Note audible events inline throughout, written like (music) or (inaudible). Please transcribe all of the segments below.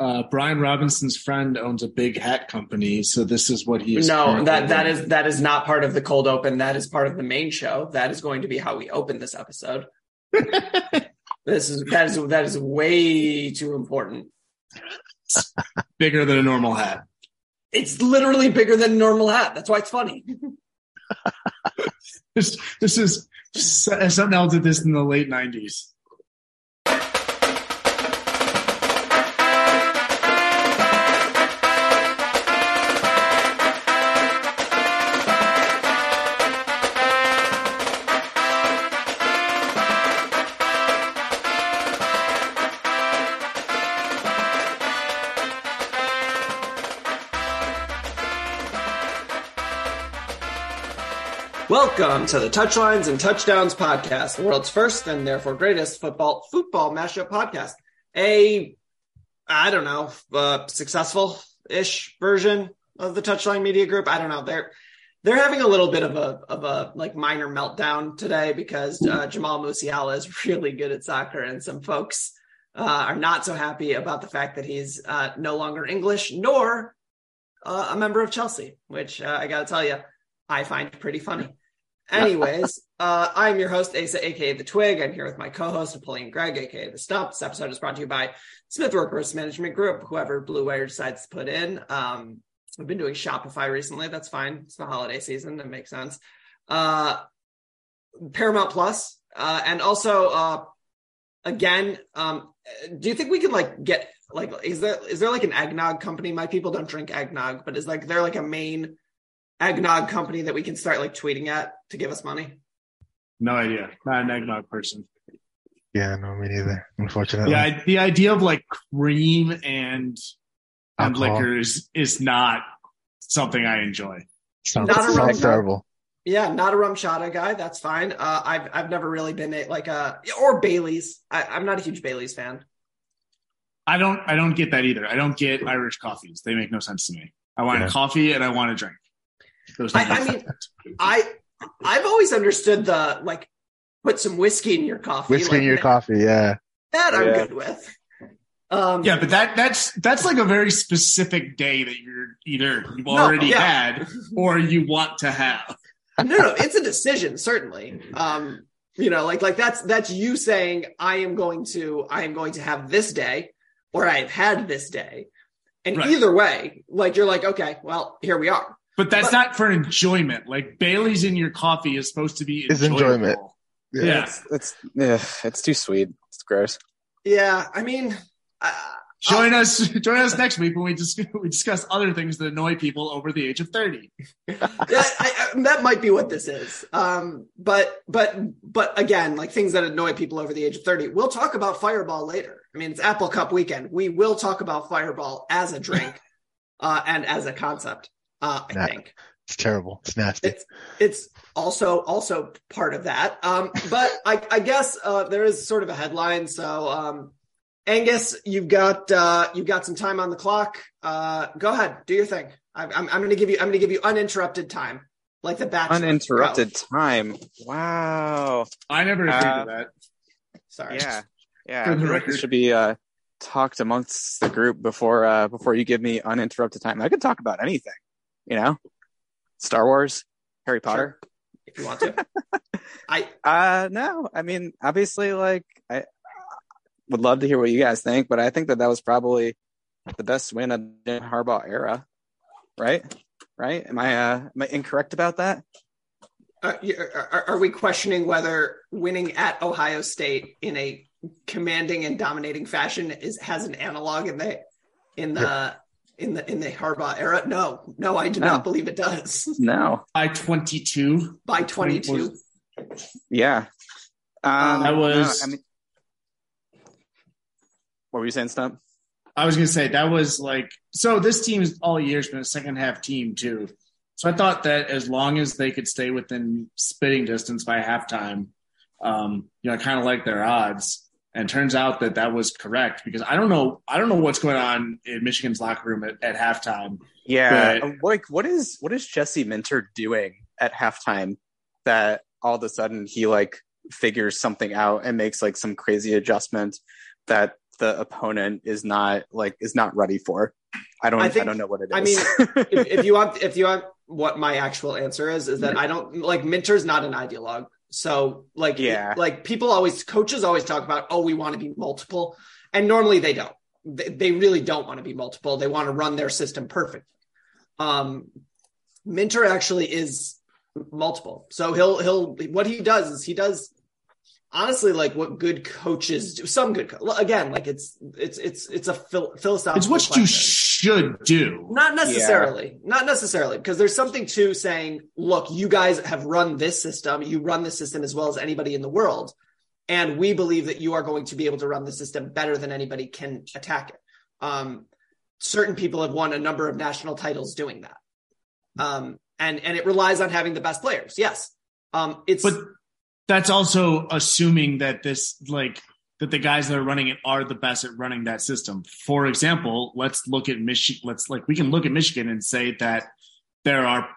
Uh, Brian Robinson's friend owns a big hat company, so this is what he is. No, that that is that is not part of the cold open. That is part of the main show. That is going to be how we open this episode. (laughs) this is that is that is way too important. bigger than a normal hat. It's literally bigger than a normal hat. That's why it's funny. (laughs) This this is SNL did this in the late nineties. Welcome to the Touchlines and Touchdowns podcast, the world's first and therefore greatest football football mashup podcast. A I don't know, uh, successful ish version of the Touchline Media Group. I don't know. They're they're having a little bit of a of a like minor meltdown today because uh, Jamal Musiala is (laughs) really good at soccer, and some folks uh, are not so happy about the fact that he's uh, no longer English nor uh, a member of Chelsea, which uh, I got to tell you, I find pretty funny. Anyways, uh, I'm your host, Asa, aka The Twig. I'm here with my co-host, Napoleon Gregg, aka The Stump. This episode is brought to you by Smith Workforce Management Group, whoever Blue Wire decides to put in. Um, we've been doing Shopify recently. That's fine. It's the holiday season. That makes sense. Uh, Paramount Plus, uh, and also, uh, again, um, do you think we could like get like is there is there like an eggnog company? My people don't drink eggnog, but is like there like a main eggnog company that we can start like tweeting at to give us money? No idea. Not an eggnog person. Yeah, no, me neither. Unfortunately. Yeah, I- the idea of like cream and and Alcohol. liquors is not something I enjoy. sounds, Not a sounds rum- terrible. Yeah, not a RumChata guy. That's fine. Uh, I've I've never really been a, like a or Bailey's. I, I'm not a huge Bailey's fan. I don't I don't get that either. I don't get Irish coffees. They make no sense to me. I want Yeah. a coffee and I want a drink. Those I- I mean. (laughs) I I've always understood the like put some whiskey in your coffee. Whiskey like, in your that- coffee, yeah. That I'm Yeah. good with. Um, yeah, but that that's that's like a very specific day that you're either you've No, already yeah. had or you want to have. no, no, it's a decision, certainly. Um, you know, like like that's that's you saying I am going to I am going to have this day, or I have had this day, and Right. either way, like you're like, okay, well, here we are. But that's But- not for enjoyment. Like Bailey's in your coffee is supposed to be Is enjoyment. Yeah. It's, it's yeah, it's too sweet. It's gross. Yeah, I mean, uh, Join us (laughs) join us next week when we dis- (laughs) we discuss other things that annoy people over the age of 30. (laughs) yeah, I, I, that might be what this is. Um, but but but again, like things that annoy people over the age of thirty. We'll talk about Fireball later. I mean, it's Apple Cup weekend. We will talk about Fireball as a drink uh, and as a concept. Uh, I Nah. think It's terrible. It's nasty. it's it's also also part of that. Um, but I, I guess uh, there is sort of a headline. So um, Angus, you've got uh, you've got some time on the clock. Uh, go ahead, do your thing. I'm, I'm, I'm going to give you I'm going to give you uninterrupted time, like the Bachelor. Uninterrupted Go. time. Wow. I never agreed Uh, to that. Sorry. Yeah. Yeah. I the feel like record. this should be uh, talked amongst the group before uh, before you give me uninterrupted time. I could talk about anything. You know, Star Wars, Harry Potter. If you want to. (laughs) I Uh no, I mean obviously like I would love to hear what you guys think, but I think that that was probably the best win of the Harbaugh era, right? Right? Am I uh am I incorrect about that? uh, are, are we questioning whether winning at Ohio State in a commanding and dominating fashion is has an analog in the in the in the in the Harbaugh era? No, no, I do No. not believe it does. No. By 22. By 22. Yeah. Um, That was- no, I mean, what were you saying, Stump? I was going to say that was like so. This team's all year's been a second half team too. So I thought that as long as they could stay within spitting distance by halftime, um, you know, I kind of like their odds. And it turns out that that was correct because I don't know, I don't know what's going on in Michigan's locker room at, at halftime. Yeah, But- like what is what is Jesse Minter doing at halftime that all of a sudden he like figures something out and makes like some crazy adjustment that the opponent is not like is not ready for. I don't I I, don't know what it is. I mean, if, if (laughs) you want, if you want, what my actual answer is is that I don't like Minter's not an ideologue. So like, Yeah. like people always, coaches always talk about, oh, we want to be multiple, and normally they don't. They, they really don't want to be multiple. They want to run their system perfect. Um, Minter actually is multiple. So he'll he'll what he does is he does honestly like what good coaches do. Some good co- again, like it's it's it's it's a phil- philosophical. It's what you should do. Not necessarily. Not necessarily. Because there's something to saying, look, you guys have run this system. You run the system as well as anybody in the world. And we believe that you are going to be able to run the system better than anybody can attack it. Um, certain people have won a number of national titles doing that. Um, and, and it relies on having the best players. Yes. Um, it's, But that's also assuming that this like that the guys that are running it are the best at running that system. For example, let's look at Michigan. Let's like we can look at Michigan and say that there are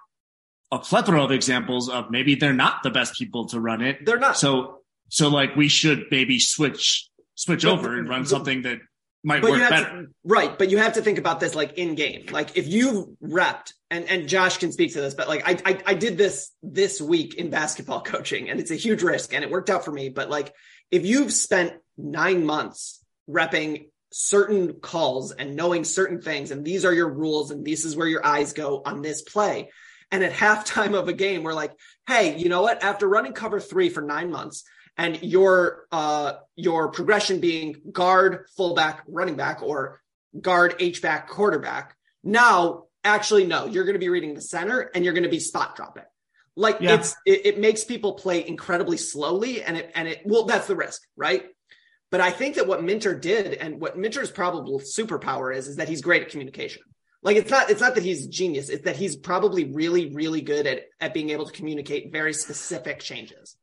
a plethora of examples of maybe they're not the best people to run it. they're not. So so like we should maybe switch switch But- over and run something that might but you work have better. to, right but you have to think about this like in game like if you've repped and and josh can speak to this but like I, I i did this this week in basketball (laughs) coaching and it's a huge risk and it worked out for me but like if you've spent nine months repping certain calls and knowing certain things and these are your rules and this is where your eyes go on this play and at (laughs) halftime of a game we're like hey you know what? After running cover three for nine months and your uh your progression being guard fullback running back or guard h back quarterback now actually no you're going to be reading the center and you're going to be spot dropping. Like Yeah. it's it, it makes people play incredibly slowly and it and it well that's the risk right? But i think that what minter did and what minter's probable superpower is is that he's great at communication. Like it's not it's not that he's a genius it's that he's probably really really good at at being able to communicate very specific changes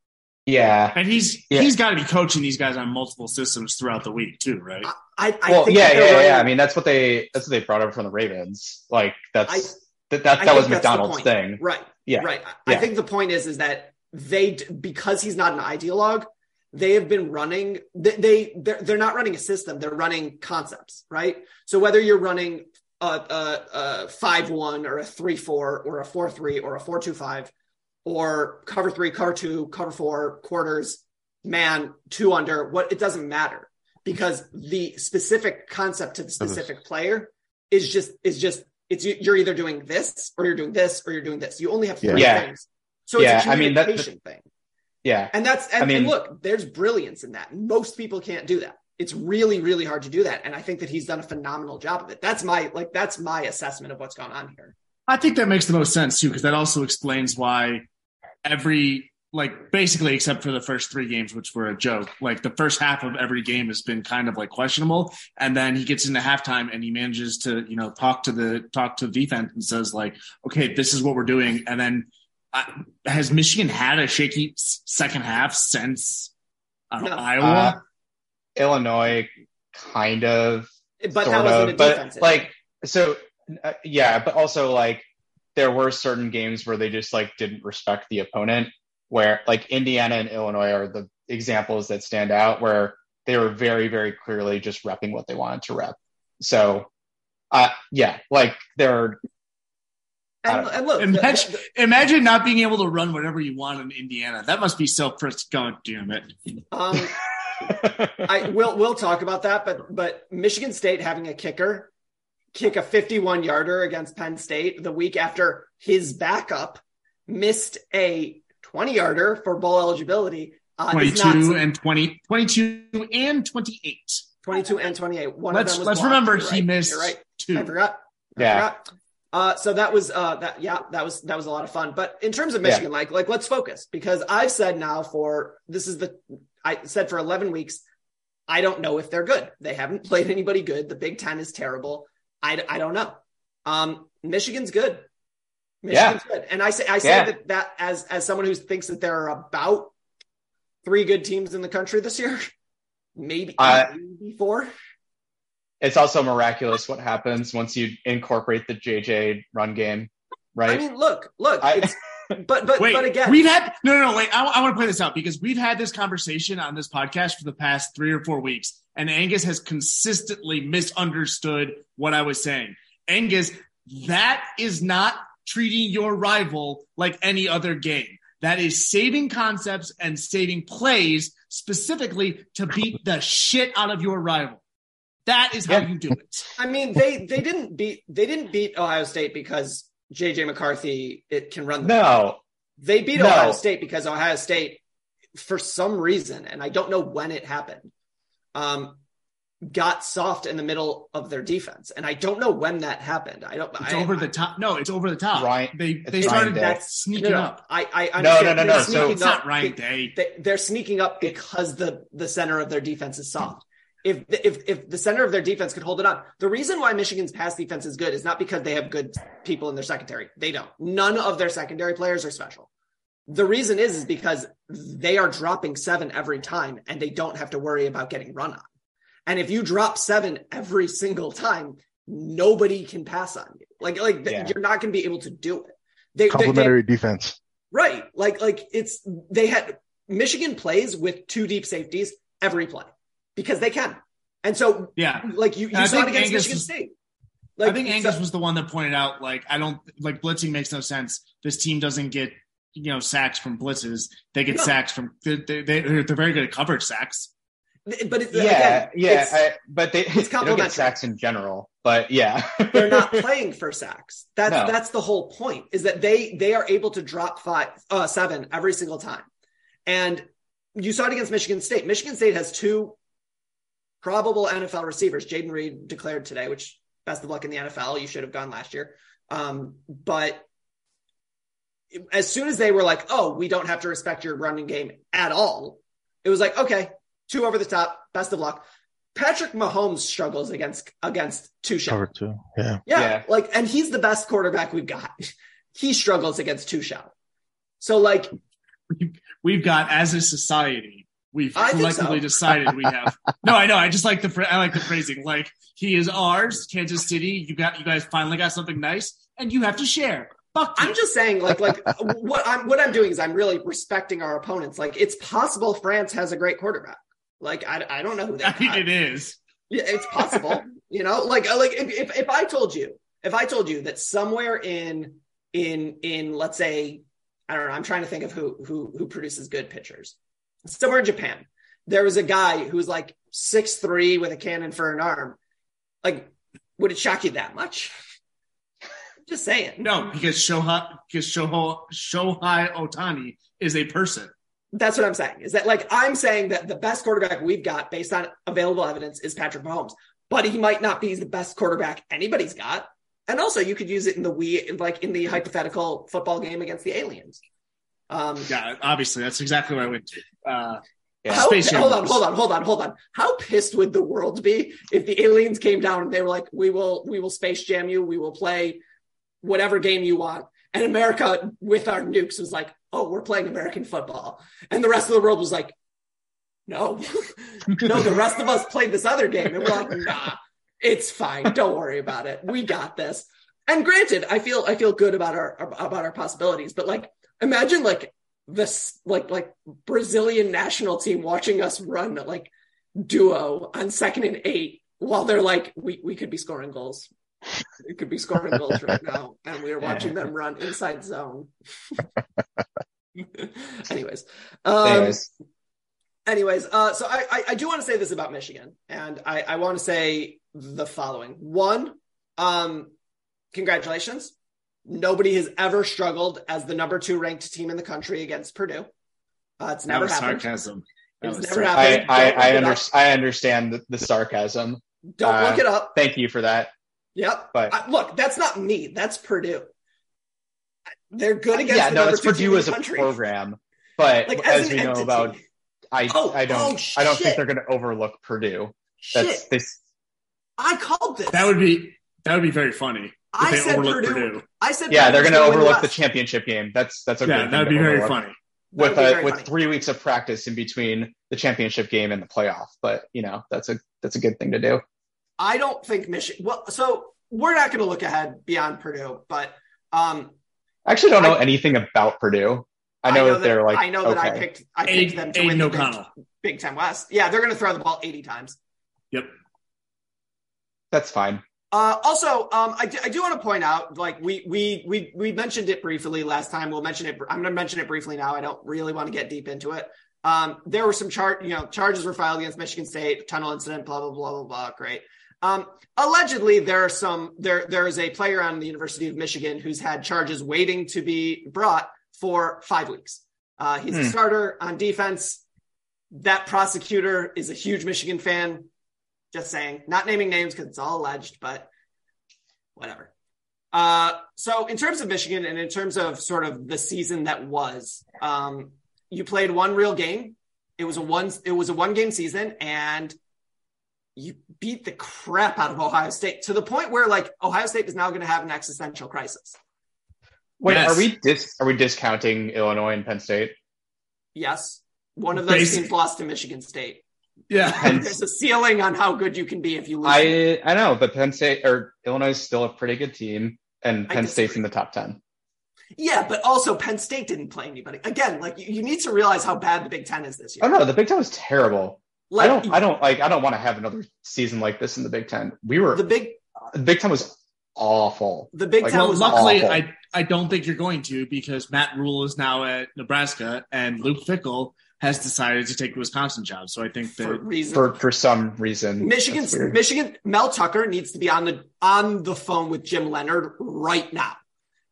Yeah. and he's Yeah. he's got to be coaching these guys on multiple systems throughout the week too, right? i i Well, think yeah, yeah, they're yeah, yeah. I mean, that's what they that's what they brought over from the Ravens. Like that's I- that that, that was think that's the McDonald's thing. Right. Yeah. Right. I think the point is, is that they, because he's not an ideologue, they have been running, they, they they're, they're not running a system. They're running concepts, right? So whether you're running a, a, a five, one or a three, four or a four, three or a four, two, five, or cover three, cover two, cover four, quarters, man, two under, what it doesn't matter because the specific concept to the uh-huh. specific player is just, is just, it's you're either doing this or you're doing this or you're doing this. You only have three Yeah. things. So it's Yeah, a I mean, that- communication thing. Yeah. And that's and, I mean- and look, there's brilliance in that. Most people can't do that. It's really, really hard to do that. And I think that he's done a phenomenal job of it. That's my like that's my assessment of what's going on here. I think that makes the most sense too, because that also explains why every like basically except for the first three games, which were a joke, like the first half of every game has been kind of like questionable. And then he gets into halftime and he manages to, you know, talk to the talk to the defense and says, like, okay, this is what we're doing. And then uh, has Michigan had a shaky second half since I don't know, No. Iowa? Uh, Illinois kind of, But that wasn't of, a but like so, uh, yeah, but also like there were certain games where they just like didn't respect the opponent. Where like Indiana and Illinois are the examples that stand out, where they were very, very clearly just repping what they wanted to rep. So, uh, yeah, like they're and, and look, the- Imagine, the- imagine not being able to run whatever you want in Indiana. That must be so first. God damn it! um, (laughs) I will we'll talk about that, but but Michigan State having a kicker kick a 51 yarder against Penn State the week after his backup missed a 20 yarder for bowl eligibility. Uh, is not 22 and 20, 22 and 28. 22 and 28. One Let's- of them was let's blocked. remember You're he right. missed You're right. two. I forgot. I Yeah. forgot. Uh, so that was uh, that. Yeah, that was that was a lot of fun. But in terms of Yeah. Michigan, like like let's focus because I've said now for this is the I said for 11 weeks. I don't know if they're good. They haven't (laughs) played anybody good. The Big Ten is terrible. I, I don't know. Um, Michigan's good. Michigan's good. And I say I say Yeah. that that as as someone who thinks that there are about three good teams in the country this year, (laughs) maybe, Uh, maybe four. it's also miraculous what happens once you incorporate the JJ run game, right? I mean, look, look. I- it's, (laughs) but but Wait, but again, we've had no, no, no. Wait, I, I want to play this out because we've had this conversation on this podcast for the past three or four weeks, and Angus has consistently misunderstood what I was saying. Angus, that is not treating your rival like any other game. That is saving concepts and saving plays specifically to beat the shit out of your rival. That is how Yeah. you do it. I mean, they they didn't beat they didn't beat Ohio State because JJ McCarthy it can run. The no, They beat No. Ohio State because Ohio State, for some reason, and I don't know when it happened, um, got soft in the middle of their defense, and I don't know when that happened. I don't. It's I, over the top. No, it's over the top. Ryan- they they Ryan started Day. That's sneaking no, no, up. I, I No, understand. no, no, They're no. So- It's not up Ryan Day. They, they're sneaking up because the the center of their defense is soft. If if if the center of their defense could hold it on, the reason why Michigan's pass defense is good is not because they have good people in their secondary. They don't. None of their secondary players are special. The reason is is because they are dropping seven every time, and they don't have to worry about getting run on. And if you drop seven every single time, nobody can pass on you. Like like Yeah. you're not going to be able to do it. They, they- they- Complementary defense. Right. Like like it's they had Michigan plays with two deep safeties every play because they can. And so Yeah. like you, you saw it against Angus Michigan was- State. I think so- Angus was the one that pointed out, like, I don't like blitzing makes no sense. This team doesn't get, you know, sacks from blitzes. They get No. sacks from, they, they, they're, they're very good at coverage sacks. but it's, yeah, again, yeah, it's- I, but they, they don't complementary. get sacks in general. But yeah, (laughs) they're not (laughs) playing for sacks. That's No. that's the whole point is that they they are able to drop five uh seven every single time. And you saw it against Michigan State. Michigan State has two probable NFL receivers. Jayden Reed declared today, which best of luck in the NFL. You should have gone last year. Um, but as soon as they were like, "Oh, we don't have to respect your running game at all," it was like, "Okay, two over the top. Best of luck." Patrick Mahomes struggles against against two shot. Cover two. Yeah. Yeah, Yeah. like, and he's the best quarterback we've got. (laughs) he struggles against two shot. So, like, (laughs) We've got, as a society, we've collectively so. decided we have. (laughs) no, I know. I just like the, I like the phrasing. Like, he is ours, Kansas City. You got, you guys finally got something nice and you have to share. Fuck. I'm just saying, like, like what I'm what I'm doing is I'm really respecting our opponents. Like, it's possible France has a great quarterback. Like, I, I don't know who that. I mean, it is. Yeah, it's possible. (laughs) you know, like uh, like if, if if I told you if I told you that somewhere in in in let's say I don't know, I'm trying to think of who who who produces good pitchers. Somewhere in Japan, there was a guy who was like six three with a cannon for an arm. Like, would it shock you that much? Just saying. No, because Shohei, because Shohei, Shohei Ohtani is a person. That's what I'm saying. Is that like I'm saying that the best quarterback we've got based on available evidence is Patrick Mahomes, but he might not be the best quarterback anybody's got. And also, you could use it in the we like in the hypothetical football game against the aliens. Um, Yeah, obviously, that's exactly what I went to. Uh, Yeah. how, Space Jam hold on, hold on, hold on, hold on. How pissed would the world be if the aliens came down and they were like, "We will, we will space jam you. We will play whatever game you want," and America with our nukes was like, "Oh, we're playing American football," and the rest of the world was like, no, (laughs) no, the rest of us played this other game. And we're like, nah, it's fine. Don't worry about it. We got this. And granted, I feel, I feel good about our, about our possibilities, but like, imagine like this, like, like Brazilian national team watching us run like duo on second and eight while they're like, we, we could be scoring goals. We could be scoring goals right now. And we are watching them run inside zone. (laughs) Anyways, um, Anyways, anyways, uh, so I, I, I do want to say this about Michigan, and I, I want to say the following: one, um, congratulations. Nobody has ever struggled as the number two ranked team in the country against Purdue. Uh, it's That never was happened. sarcasm. That It's was never sarcasm. happened. I I, I, under. I understand the, the sarcasm. Don't Uh, look it up. Thank you for that. Yep. But I- look, that's not me. That's Purdue. They're good against yeah, the no, number it's two Purdue as a country. program. But Like, as, as an we know entity. about, I Oh, I don't oh, I don't think they're going to overlook Purdue. That's Shit, this. I called this. That would be that would be very funny. If I they said overlook Purdue. Purdue. I said Yeah, Purdue they're going to overlook the championship game. That's that's a Yeah, good that would be very overlook. funny. With a with funny. three weeks of practice in between the championship game and the playoff. But you know that's a that's a good thing to do. I don't think Michigan. Well, so we're not going to look ahead beyond Purdue, but um, I actually don't know I- anything about Purdue. I know, that, they're like I know that I picked I picked Aidan, them to Aidan win the O'Connell. Big, Big Ten West. Yeah, they're going to throw the ball eighty times. Yep. That's fine. Uh, also, um, I, do, I do want to point out, like we we we we mentioned it briefly last time. We'll mention it. I'm going to mention it briefly now. I don't really want to get deep into it. Um, there were some chart, you know, charges were filed against Michigan State, tunnel incident, blah blah blah blah blah. Great. Um, allegedly, there are some there there is a player on the University of Michigan who's had charges waiting to be brought for five weeks. Uh, he's a Hmm. starter on defense. That prosecutor is a huge Michigan fan. Just saying, not naming names because it's all alleged, but whatever. Uh, so in terms of Michigan and in terms of sort of the season that was, um, you played one real game. It was a one. It was a one game season, and you beat the crap out of Ohio State to the point where like Ohio State is now going to have an existential crisis. Wait, Yes. are we dis are we discounting Illinois and Penn State? Yes, one of those Basic- teams lost to Michigan State. Yeah. Penn, (laughs) There's a ceiling on how good you can be if you lose. I I know, but Penn State or Illinois is still a pretty good team, and Penn State's in the top ten. Yeah, but also Penn State didn't play anybody. Again, like you, you need to realize how bad the Big Ten is this year. Oh no, the Big Ten was terrible. Like, I don't I don't like I don't want to have another season like this in the Big Ten. We were The Big the Big Ten was awful. the Big Like, Ten Well, was luckily, awful. I I don't think you're going to because Matt Rhule is now at Nebraska and Luke Fickell has decided to take the Wisconsin job. So I think for that reason. for for some reason. Michigan's Michigan Mel Tucker needs to be on the on the phone with Jim Leonhard right now.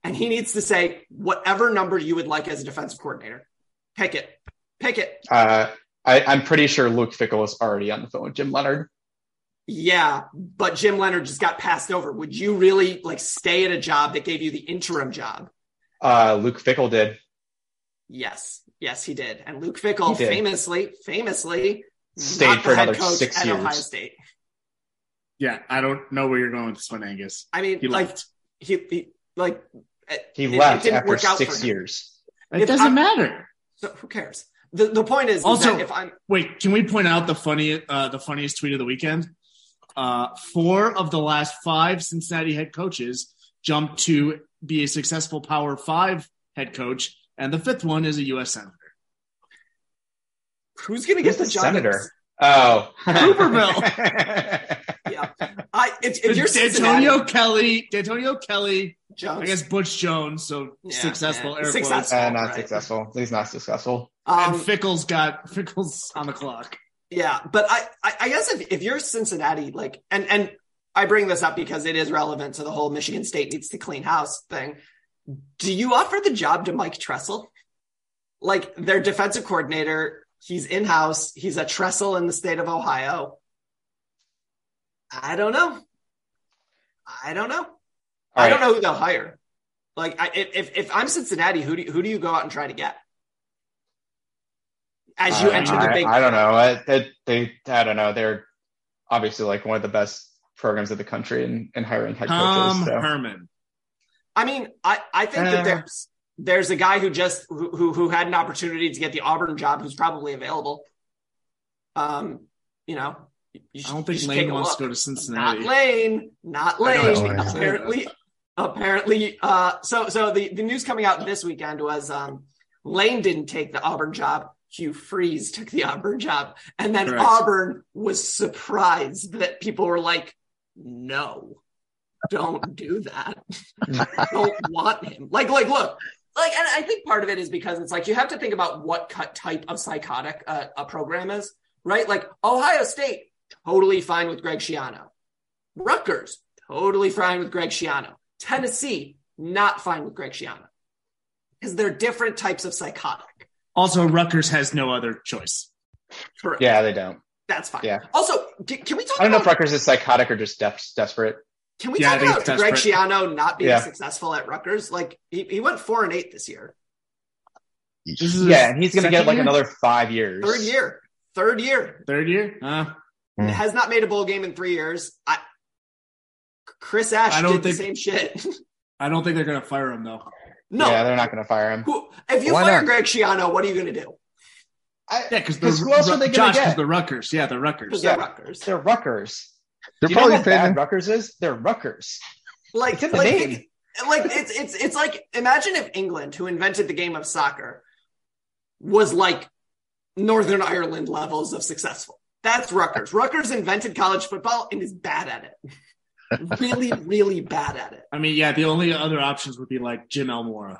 And he needs to say whatever number you would like as a defensive coordinator. Pick it. Pick it. Uh, I, I'm pretty sure Luke Fickell is already on the phone with Jim Leonhard. Yeah, but Jim Leonhard just got passed over. Would you really like stay at a job that gave you the interim job? Uh, Luke Fickell did. Yes. Yes, he did. And Luke Fickell He did. famously, famously Stayed not for the head another coach six at years. Ohio State. yeah, I don't know where you're going with this one, Angus. I mean, He like left. he, he like He it- it left didn't after work out six years. It if doesn't I'm- matter. So who cares? The the point is, is Also- that if I'm Wait, can we point out the funny, uh, the funniest tweet of the weekend? Uh, four of the last five Cincinnati head coaches jumped to be a successful Power Five head coach, and the fifth one is a U.S. senator. who's going to get the, the job? senator? Oh, Tuberville. (laughs) Yeah, I if, if you're Dantonio Cincinnati, Kelly, Dantonio Kelly, Jones, I guess Butch Jones, so Yeah, successful. yeah. air quotes. Successful. uh, not Right. successful. He's not successful. um, and Fickell's got Fickell's on the clock. Yeah, but I, I, I guess if, if you're Cincinnati, like, and and I bring this up because it is relevant to the whole Michigan State needs to clean house thing. Do you offer the job to Mike Tressel? Like their defensive coordinator, he's in house. He's a Tressel in the state of Ohio. I don't know. I don't know. I don't know who they'll hire. Like, I, if if if I'm Cincinnati, who do you, who do you go out and try to get as you Uh, enter the I, big? I don't know. I, they, they, I don't know. They're obviously like one of the best programs of the country in, in hiring head Tom coaches. So. Herman. I mean, I, I think Uh. that there's there's a guy who just who, who had an opportunity to get the Auburn job who's probably available. Um, you know, you I don't think Lane wants look. to go to Cincinnati. Not Lane, not Lane. that's what I'm saying. apparently, apparently. Uh, so so the the news coming out this weekend was um, Lane didn't take the Auburn job. Hugh Freeze took the Auburn job, and then Correct. Auburn was surprised that people were like, "No, don't do that. (laughs) don't want him." Like like look. Like, and I think part of it is because it's like you have to think about what cut type of psychotic uh, a program is, right? Like Ohio State, totally fine with Greg Schiano. Rutgers, totally fine with Greg Schiano. Tennessee, not fine with Greg Schiano. Because they're different types of psychotic. Also, Rutgers has no other choice. Correct. Yeah, they don't. That's fine. Yeah. Also, can, can we talk I don't know if Rutgers is psychotic or just des- desperate. Can we Yeah, talk about Greg desperate. Schiano not being Yeah. successful at Rutgers? Like he, he went four and eight this year. This is Yeah, and he's going to get like year? another five years. Third year. Third year. third year. Uh, Hmm. Has not made a bowl game in three years. I Chris Ash I don't did think- the same shit. (laughs) I don't think they're gonna fire him though. no. Yeah, they're not going to fire him. Who, if you Why fire not? Greg Schiano, what are you going to do? I, Yeah, because who else are they going Josh, to 'cause get? the Rutgers. Yeah, the Rutgers. Yeah. they're Rutgers. They're Rutgers. They're Do you know probably how bad paying. Rutgers is? They're Rutgers. (laughs) Like, It's in like, name. think- like it's it's it's like imagine if England, who invented the game of soccer, was like Northern Ireland levels of successful. That's Rutgers. Rutgers invented college football and is bad at it. (laughs) really, really bad at it. I mean, yeah, the only other options would be like Jim Elmora.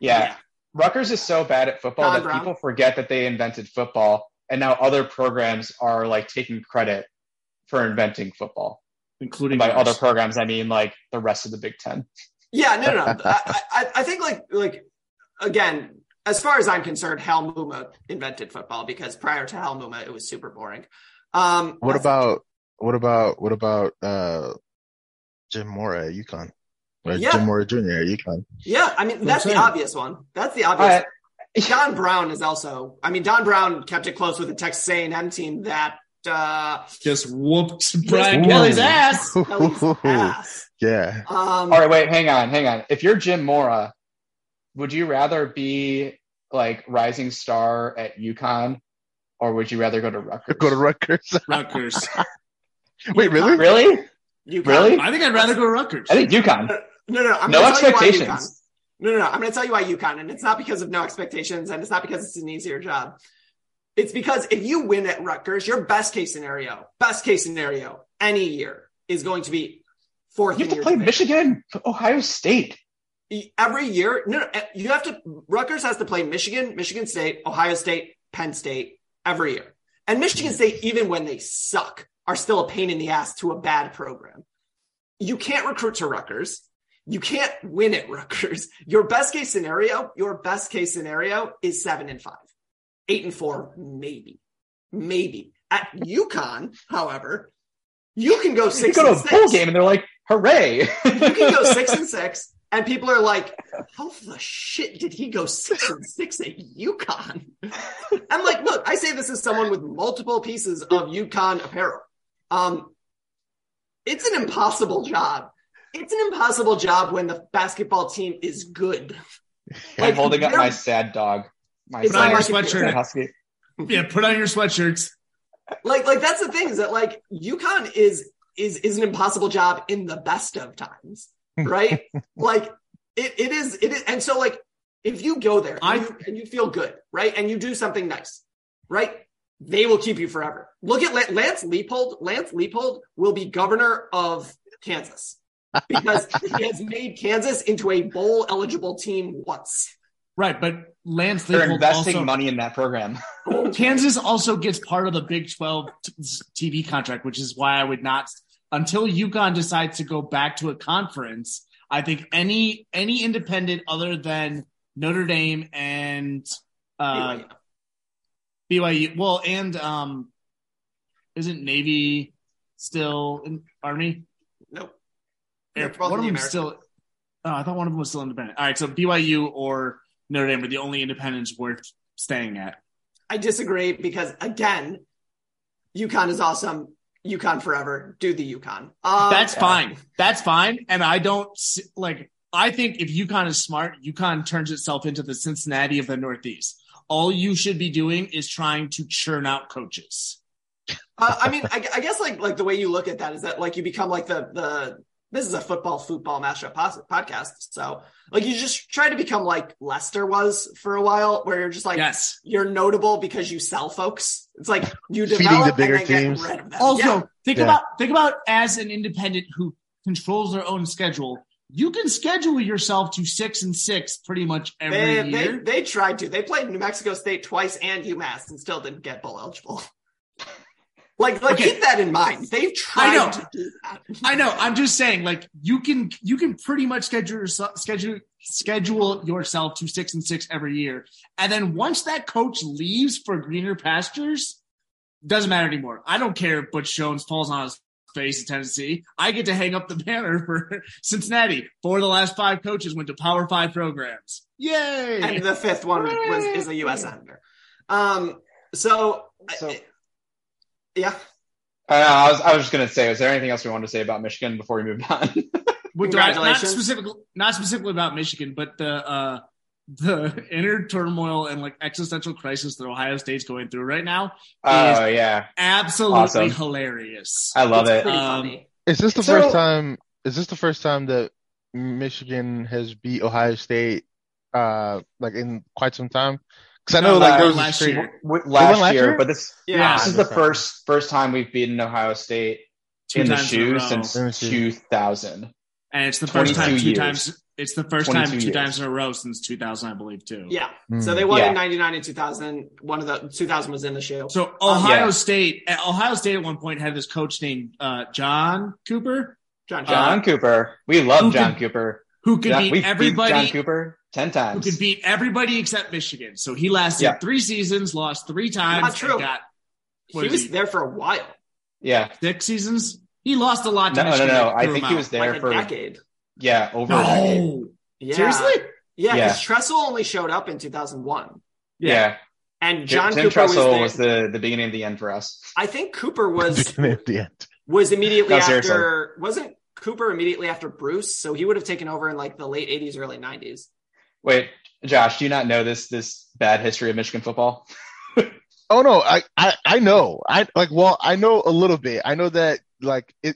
Yeah. Yeah. Rutgers is so bad at football Don that Brown. people forget that they invented football, and now other programs are like taking credit for inventing football. including And by ours. other programs, I mean like the rest of the Big Ten. Yeah, no, no. no. (laughs) I, I, I think like like again, as far as I'm concerned, Hal Mumme invented football because prior to Hal Mumme, it was super boring. Um, What about what about what about uh Jim Mora at UConn? Or Yeah. Jim Mora Jr. at UConn. Yeah, I mean That's that's the obvious one. That's the obvious. Uh, Don Brown is also. I mean, Don Brown kept it close with the Texas A&M team that uh, just whooped Brian Ooh. Kelly's ass. Kelly's ass. (laughs) Yeah. Um, All right, wait, hang on, hang on. If you're Jim Mora, would you rather be like rising star at UConn, or would you rather go to Rutgers? Go to Rutgers. (laughs) Rutgers. (laughs) Wait, really? really? UConn. Really? I think I'd rather go to Rutgers. I think UConn. No, no, no. I'm No gonna tell you why expectations. No, no, no. I'm going to tell you why UConn, and it's not because of no expectations, and it's not because it's an easier job. It's because if you win at Rutgers, your best case scenario, best case scenario, any year is going to be fourth. You have to play division. Michigan, Ohio State. every year. No, no, eh, you have to. Rutgers has to play Michigan, Michigan State, Ohio State, Penn State every year, and Michigan State, even when they suck, are still a pain in the ass to a bad program. You can't recruit to Rutgers. You can't win at Rutgers. Your best case scenario, your best case scenario is seven and five, eight and four, maybe, maybe. At UConn, however, you can go You six. go to and a bowl six game and they're like, "Hooray!" you can go six and six, and people are like, "How the shit did he go six and six at UConn?" I'm like, look, I say this as someone with multiple pieces of UConn apparel. Um, it's an impossible job. It's an impossible job when the basketball team is good. I'm holding up my sad dog. My Put on not your like sweatshirt. husky. Yeah, put on your sweatshirts. like like that's the thing is that like UConn is is is an impossible job in the best of times, right? (laughs) like it, it is it is and so like if you go there I- and, you, and you feel good, right? And you do something nice, right? They will keep you forever. Look at Lance Leipold. Lance Leipold will be governor of Kansas because he has made Kansas into a bowl eligible team once. Right, but Lance They're Leipold investing also, money in that program. (laughs) Kansas also gets part of the Big 12 t- TV contract, which is why I would not until UConn decides to go back to a conference. I think any any independent other than Notre Dame and uh, BYU. BYU, well, and um, isn't Navy still in Army? Nope. Air, They're one of them the still. Oh, I thought one of them was still independent. All right, so BYU or Notre Dame are the only independents worth staying at. I disagree because again, UConn is awesome. UConn forever. Do the UConn. Um, That's fine. That's fine. And I don't like. I think if UConn is smart, UConn turns itself into the Cincinnati of the Northeast. all you should be doing is trying to churn out coaches. Uh, I mean, I, I, guess like like the way you look at that is that like you become like the the this is a football football mashup podcast, so like you just try to become like Leicester was for a while, where you're just like yes, you're notable because you sell folks. It's like you Feeding develop the bigger and then teams. get rid of them. Also, Yeah. think Yeah. about think about as an independent who controls their own schedule. You can schedule yourself to six and six pretty much every They, they year. they tried to. They played New Mexico State twice and UMass and still didn't get bowl eligible. Like, like Okay. keep that in mind. They've tried I know. to do that. I know. I'm just saying, like you can you can pretty much schedule yourself schedule schedule yourself to six and six every year, and then once that coach leaves for greener pastures, doesn't matter anymore. I don't care if Butch Jones falls on his face in Tennessee. I get to hang up the banner for (laughs) Cincinnati. Four of the last five coaches went to Power Five programs. Yay! and the fifth one was is a U.S. senator. Um, so, So- yeah, Uh, I was I was just gonna say, was there anything else we wanted to say about Michigan before we moved on? (laughs) With the- not Congratulations. specifically, not specifically about Michigan, but the uh, the (laughs) inner turmoil and like existential crisis that Ohio State's going through right now oh yeah, absolutely Awesome. hilarious. I love it's it. pretty Um, funny. Is this the So- first time? Is this the first time that Michigan has beat Ohio State, uh, like in quite some time? Because I know No, like there was last streak- year. W- last, last year, year? but this Yeah, this is the right. first first time we've beaten Ohio State Two in the times in shoe since Let me see. 2000. and it's the first time two years. times. It's the first time two years. times in a row since 2000, I believe, too. Yeah. Hmm. So they won Yeah. in '99 and 2000. One of the 2000 was in the shoe. So Ohio yeah. State, uh, Ohio State at one point had this coach named uh, John Cooper, John, John Uh, Cooper, we love John could Who who could John, beat we've beat everybody. John Cooper ten times. who could beat everybody except Michigan. So he lasted Yeah. three seasons, lost three times, Not true. and got he was he, there for a while, yeah, six seasons. He lost a lot to no, no, Michigan. no. that I think he was there like a for decade. yeah over a decade. Yeah. seriously? Yeah, Yeah. because Tressel only showed up in 2001, Yeah, and John John Tim Cooper was, Tressel there. was the the beginning of the end for us. I think Cooper was (laughs) at the end. was immediately No, after. seriously. Wasn't Cooper immediately after Bruce? So he would have taken over in like the late 80s, early 90s. Wait, Josh, do you not know this this bad history of Michigan football? (laughs) Oh no, I, I I know. I like well, I know a little bit. I know that like it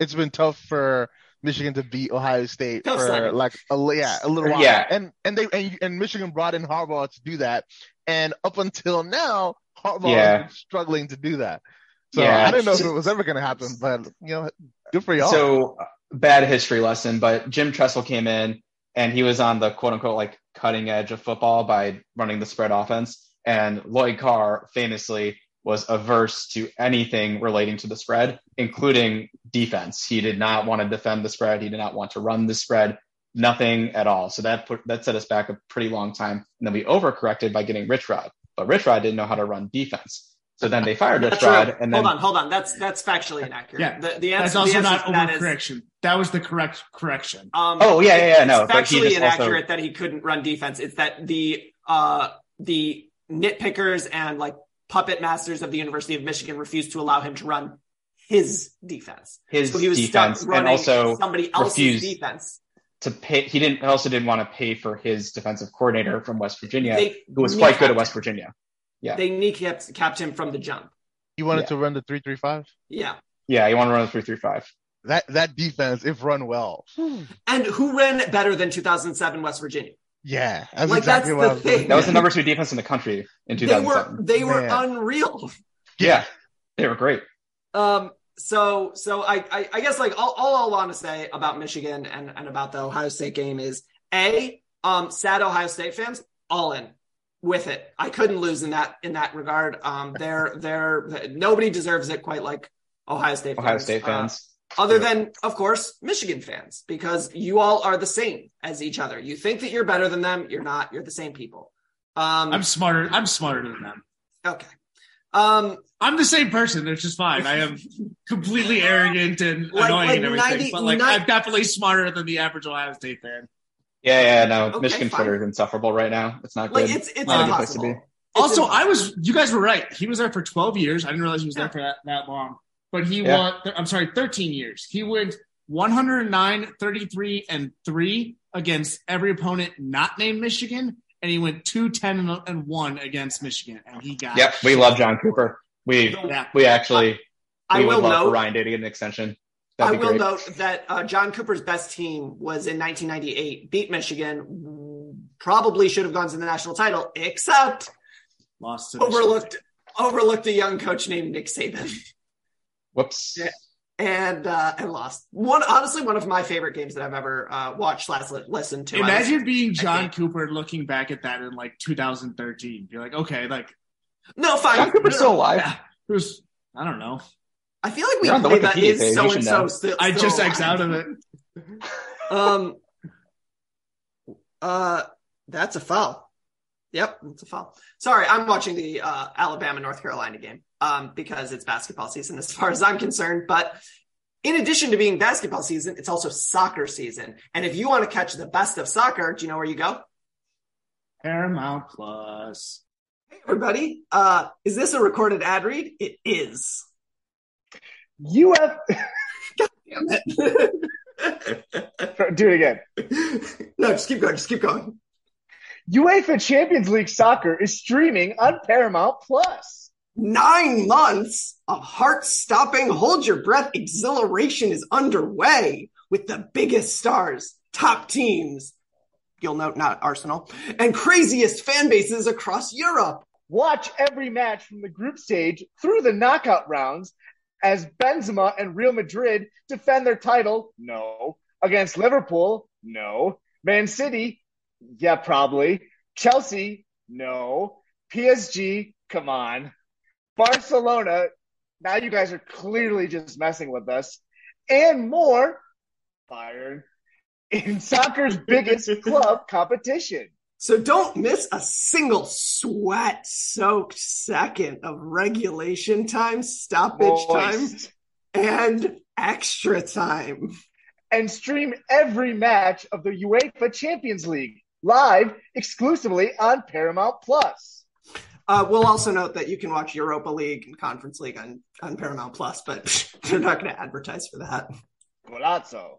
it's been tough for Michigan to beat Ohio State Tough for sledding. like a yeah, a little while. Yeah. And and they and, and Michigan brought in Harbaugh to do that. And up until now, Harbaugh Yeah. has been struggling to do that. So Yeah. I didn't know if it was ever going to happen, but you know, good for y'all. So bad history lesson, but Jim Tressel came in and he was on the quote unquote like cutting edge of football by running the spread offense. And Lloyd Carr famously was averse to anything relating to the spread, including defense. He did not want to defend the spread. He did not want to run the spread. Nothing at all. So that put that set us back a pretty long time. And then we overcorrected by getting Rich Rod. But Rich Rod didn't know how to run defense. So then they fired Rich That's Rod true. and then hold on, hold on. That's that's factually inaccurate. Yeah. the, the answer, That's also the answer not to that is, overcorrection. That was the correct correction. Um, Oh, yeah, yeah, yeah, no, It's but he factually just also- inaccurate that he couldn't run defense. It's that the uh the nitpickers and like puppet masters of the University of Michigan refused to allow him to run his defense. his So he was defense stuck and also somebody else's defense. to pay. He didn't also didn't want to pay for his defensive coordinator from West Virginia, They who was quite good at West. Virginia. Yeah. They kneecapped capped him from the jump. you wanted yeah. to run the three three five. Yeah. Yeah, you want to run a three three five. That that defense, if run well, (sighs) And who ran better than 2007 West Virginia? yeah, that's Like, exactly that's what I the was thing. thinking. That was the number two defense in the country in They were 2007. they were Man. unreal. yeah, they were great. Um, so so I, I I guess like all, all I want to say about Michigan and, and about the Ohio State game is a um sad Ohio State fans all in with it. I couldn't lose in that in that regard. Um, they're they're nobody deserves it quite like Ohio State Ohio fans. State Uh, fans. other than of course Michigan fans because you all are the same as each other. You think that you're better than them, you're not. You're the same people. Um, I'm smarter. I'm smarter than them. okay. Um, I'm the same person. It's just fine. I am completely arrogant and (laughs) Like- annoying like and everything. 90 but like, ni- I'm definitely smarter than the average Ohio State fan. Yeah, yeah, no. Okay, Michigan fine. Twitter is insufferable right now. It's not like good. it's it's Not a good place to impossible. be. It's also, I was. You guys were right. He was there for 12 years. I didn't realize he was Yeah. there for that, that long. But he Yeah. won. I'm sorry, 13 years. He went 109, 33, and three against every opponent not named Michigan, and he went 210 and 1 against Michigan, and he got. Yep, we love John Cooper. We Yeah. we actually I we would will love for Ryan Day to get an extension. I That'd be will great. note that uh, John Cooper's best team was in 1998, beat Michigan, probably should have gone to the national title, except Lost to Michigan. overlooked overlooked a young coach named Nick Saban Whoops. Yeah. and uh, and lost. One honestly, one of my favorite games that I've ever uh, watched slash li- listened to. I was- Imagine being John Cooper looking back at that in like 2013. You're like, okay, like no, fine. John Cooper's No, still alive. yeah, it was. I don't know. I feel like we You're on the play that Wikipedia is page, you so should and so know. still. I still just X out of it. (laughs) Um, uh, that's a foul. Yep, that's a foul. Sorry, I'm watching the uh, Alabama North Carolina game um, because it's basketball season as far as I'm concerned. But in addition to being basketball season, it's also soccer season. And if you want to catch the best of soccer, do you know where you go? Paramount Plus. Hey, everybody, uh, is this a recorded ad read? It is. UF. Damn it. Do it again. no, just keep going. Just keep going. UEFA Champions League soccer is streaming on Paramount Plus. Nine months of heart stopping, hold your breath exhilaration is underway with the biggest stars, top teams. You'll note not Arsenal and craziest fan bases across Europe. Watch every match from the group stage through the knockout rounds as Benzema and Real Madrid defend their title. No. Against Liverpool. No. Man City. Yeah, probably. Chelsea. No. PSG. Come on. Barcelona. Now you guys are clearly just messing with us. And more. Bayern. In soccer's biggest (laughs) club competition. So don't miss a single sweat soaked second of regulation time, stoppage time, and extra time. and stream every match of the UEFA Champions League live exclusively on Paramount Plus. Uh, we'll also note that you can watch Europa League and Conference League on, on Paramount Plus, but (laughs) they're not going to advertise for that. Golazo.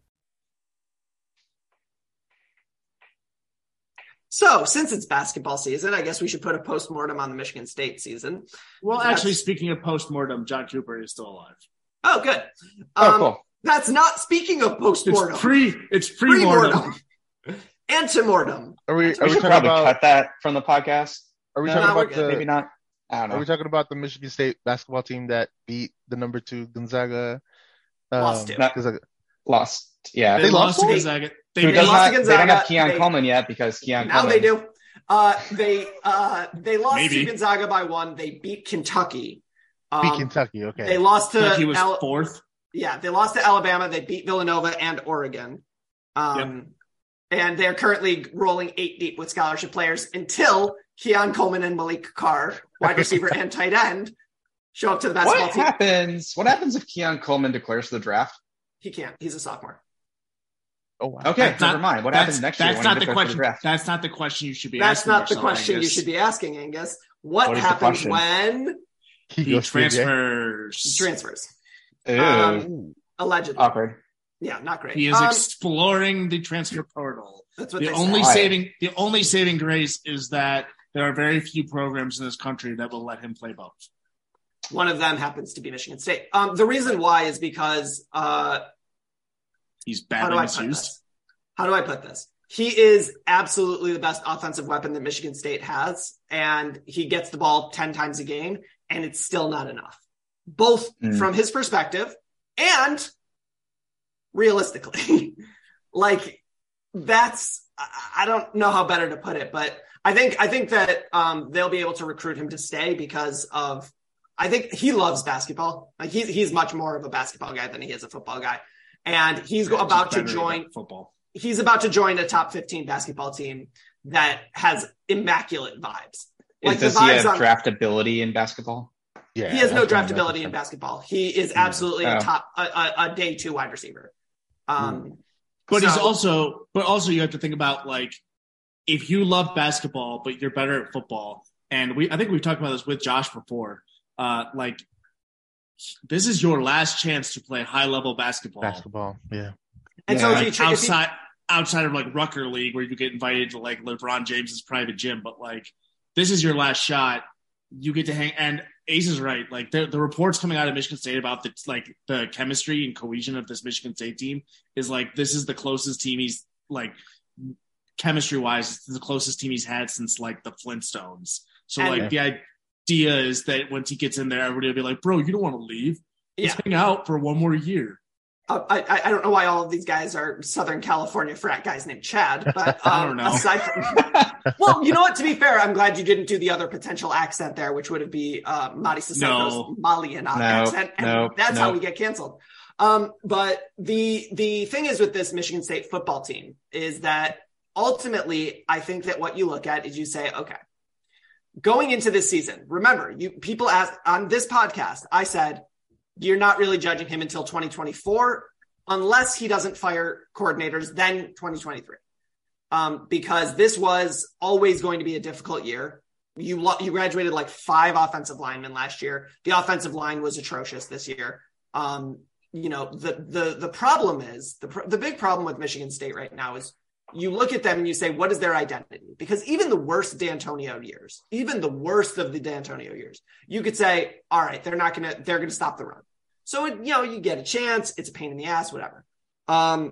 So, since it's basketball season, I guess we should put a postmortem on the Michigan State season. Well, That's- actually, speaking of postmortem, John Cooper is still alive. Oh, good. Oh, Um, cool. That's not speaking of postmortem. It's pre. It's pre-mortem. Antemortem. Are we? We Are we should talking probably about? cut that from the podcast. Are we No, talking no, about the? Maybe not. I don't know. Are we talking about the Michigan State basketball team that beat the number two Gonzaga? Lost to. No. Gonzaga. Lost. Yeah. They, They lost lost to to- Gonzaga. They Who They does lost not, to they don't have Keon They- Coleman yet because Keon Now Coleman. they do. Uh, they uh, they lost Maybe. to Gonzaga by one. They beat Kentucky. Beat Um, Kentucky. Okay. They lost to Kentucky was Al- fourth. yeah, they lost to Alabama. They beat Villanova and Oregon. Um, And they're currently rolling eight deep with scholarship players until Keon Coleman and Maliq Carr, wide receiver (laughs) and tight end, show up to the basketball What team. What happens? What happens if Keon Coleman declares for the draft? He can't. He's a sophomore. Oh wow. Okay, That's never not- mind. What happens next year That's not the question. draft? That's not the question you should be That's asking. not the yourself, question you Angus. should be asking, Angus. What, What is the happens when He He goes to the- transfers. he transfers? Um, allegedly. Awkward. yeah, not great. He is Um, exploring the transfer portal. that's what The they only say. saving the only saving grace is that there are very few programs in this country that will let him play both. One of them happens to be Michigan State. Um, the reason why is because uh, He's how badly put misused. How do I put this? He is absolutely the best offensive weapon that Michigan State has, and he gets the ball 10 times a game, and it's still not enough. Both Mm. from his perspective and realistically. (laughs) like that's I I don't know how better to put it, but I think I think that um, they'll be able to recruit him to stay because of I think he loves basketball. Like he's he's much more of a basketball guy than he is a football guy, and he's Yeah, about to join football. he's about to join a top 15 basketball team that has immaculate vibes. Is, does he have draftability in basketball? Yeah, he has no draftability in basketball. He is absolutely Oh. a top a, a, a day two wide receiver. Um, But he's also, but also you have to think about like, if you love basketball but you're better at football, and we, I think we've talked about this with Josh before. Uh, like, this is your last chance to play high level basketball. Basketball, yeah. And so Like, he tra- if he- outside outside of like Rucker League, where you get invited to like LeBron James's private gym, but like this is your last shot. You get to hang. And Ace is right. Like the, the reports coming out of Michigan State about the like the chemistry and cohesion of this Michigan State team is like this is the closest team he's like chemistry wise, the closest team he's had since like the Flintstones. So And- like the idea is that once he gets in there, everybody will be like, "Bro, you don't want to leave. Let's Yeah. hang out for one more year." Uh, I, I- I don't know why all of these guys are Southern California frat guys named Chad, (laughs) but um, I don't know. aside from, (laughs) well, you know what? To be fair, I'm glad you didn't do the other potential accent there, which would be uh, Mady Sissoko's No. Malian No, accent, and no, that's how we get canceled. Um, but the the thing is with this Michigan State football team is that ultimately, I think that what you look at is you say, okay, going into this season, remember, you people asked on this podcast, I said you're not really judging him until 2024 unless he doesn't fire coordinators then 2023 um, because this was always going to be a difficult year. You lo- you graduated like five offensive linemen last year. The offensive line was atrocious this year. Um, you know the the the problem is the the big problem with Michigan State right now is you look at them and you say what is their identity? Because even the worst Dantonio years even the worst of the Dantonio years you could say all right they're not gonna they're gonna stop the run. So it, you know you get a chance it's a pain in the ass whatever. Um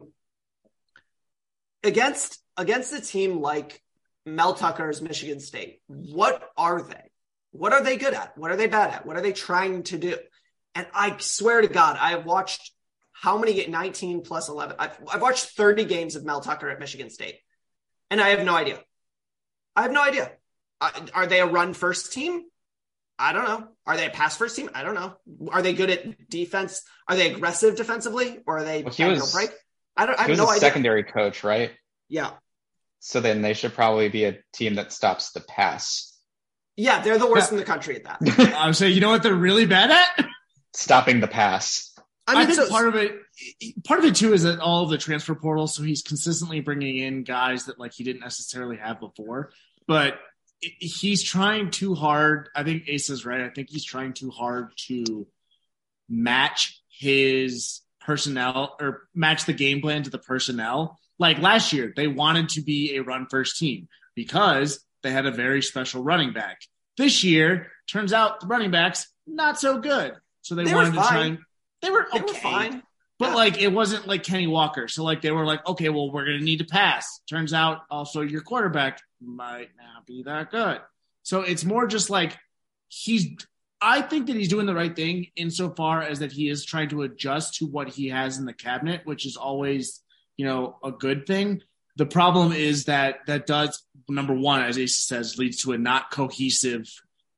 against against a team like Mel Tucker's Michigan State what are they? What are they good at? What are they bad at? What are they trying to do? And I swear to God, I have watched how many get 19 plus 11. I've, I've watched 30 games of Mel Tucker at Michigan State, and I have no idea. I have no idea. Uh, are they a run first team? I don't know. Are they a pass first team? I don't know. Are they good at defense? Are they aggressive defensively, or are they Well, he was- break? I don't. I have was no a idea. secondary coach, right? Yeah, So then they should probably be a team that stops the pass. yeah, they're the worst Yeah. (laughs) in the country at that. I would say, you know what they're really bad at? Stopping the pass. I I, mean, think so- part of it, part of it too, is that all of the transfer portal. So he's consistently bringing in guys that like he didn't necessarily have before. But he's trying too hard. I think Ace is right. I think he's trying too hard to match his personnel or match the game plan to the personnel. Like last year, they wanted to be a run first team because they had a very special running back. This year, turns out the running backs not so good. So they, They wanted to try and they were They okay. were fine. But Yeah. like it wasn't like Kenny Walker. So like they were like, okay, well, we're gonna need to pass. Turns out also your quarterback might not be that good. So it's more just like he's I think that he's doing the right thing insofar as that he is trying to adjust to what he has in the cabinet, which is always, you know, a good thing. The problem is that that does number one, as Ace says, leads to a not cohesive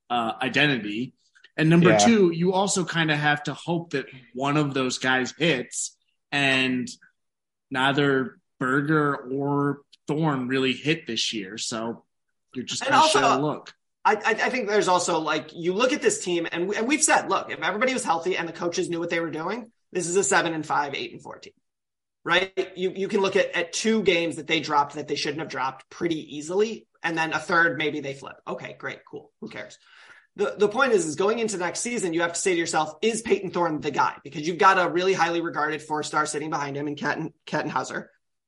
uh, identity. And number Yeah. two, you also kind of have to hope that one of those guys hits, and neither Berger or Thorne really hit this year. So you're just And kind of also- a look. I, I, I think there's also like you look at this team, and, we, and we've said, look, if everybody was healthy and the coaches knew what they were doing, this is a seven and five, eight and fourteen, right? You you can look at at two games that they dropped that they shouldn't have dropped pretty easily, and then a third maybe they flip. Okay, great, cool. Who cares? The the point is, is going into next season, you have to say to yourself, is Payton Thorne the guy? Because you've got a really highly regarded four star sitting behind him in Ketten Kettenhauser.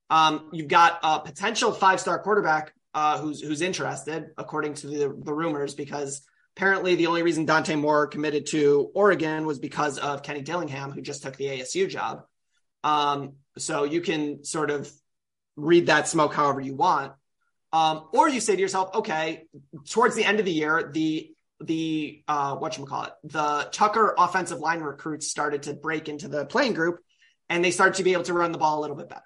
Um, you've got a potential five star quarterback uh, who's who's interested, according to the, the rumors, because apparently the only reason Dante Moore committed to Oregon was because of Kenny Dillingham, who just took the ASU job. Um, so you can sort of read that smoke however you want. Um, or you say to yourself, okay, towards the end of the year, the the uh whatchamacallit, the Tucker offensive line recruits started to break into the playing group and they started to be able to run the ball a little bit better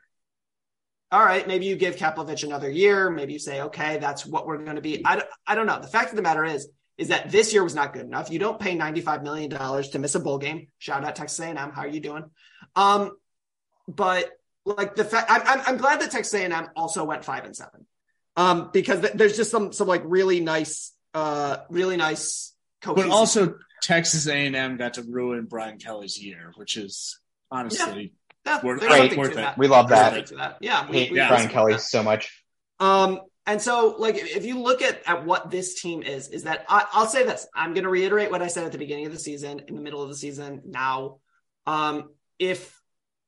all right, maybe you give Kapilovic another year. Maybe you say, okay, that's what we're going to be. I don't, I don't know. The fact of the matter is, is that this year was not good enough. You don't pay $95 million to miss a bowl game. Shout out Texas A&M. How are you doing? Um, but like the fact I'm, I'm I'm glad that Texas A&M also went five and seven, um, because th- there's just some some like really nice, uh, really nice. But also, Texas A&M got to ruin Brian Kelly's year, which is honestly Yeah, worth, there's worth it. that. We love that. that. Yeah, we, hate we Brian Kelly that. so much. Um, and so like if you look at at what this team is, is that I, I'll say this. I'm going to reiterate what I said at the beginning of the season, in the middle of the season, now. Um, if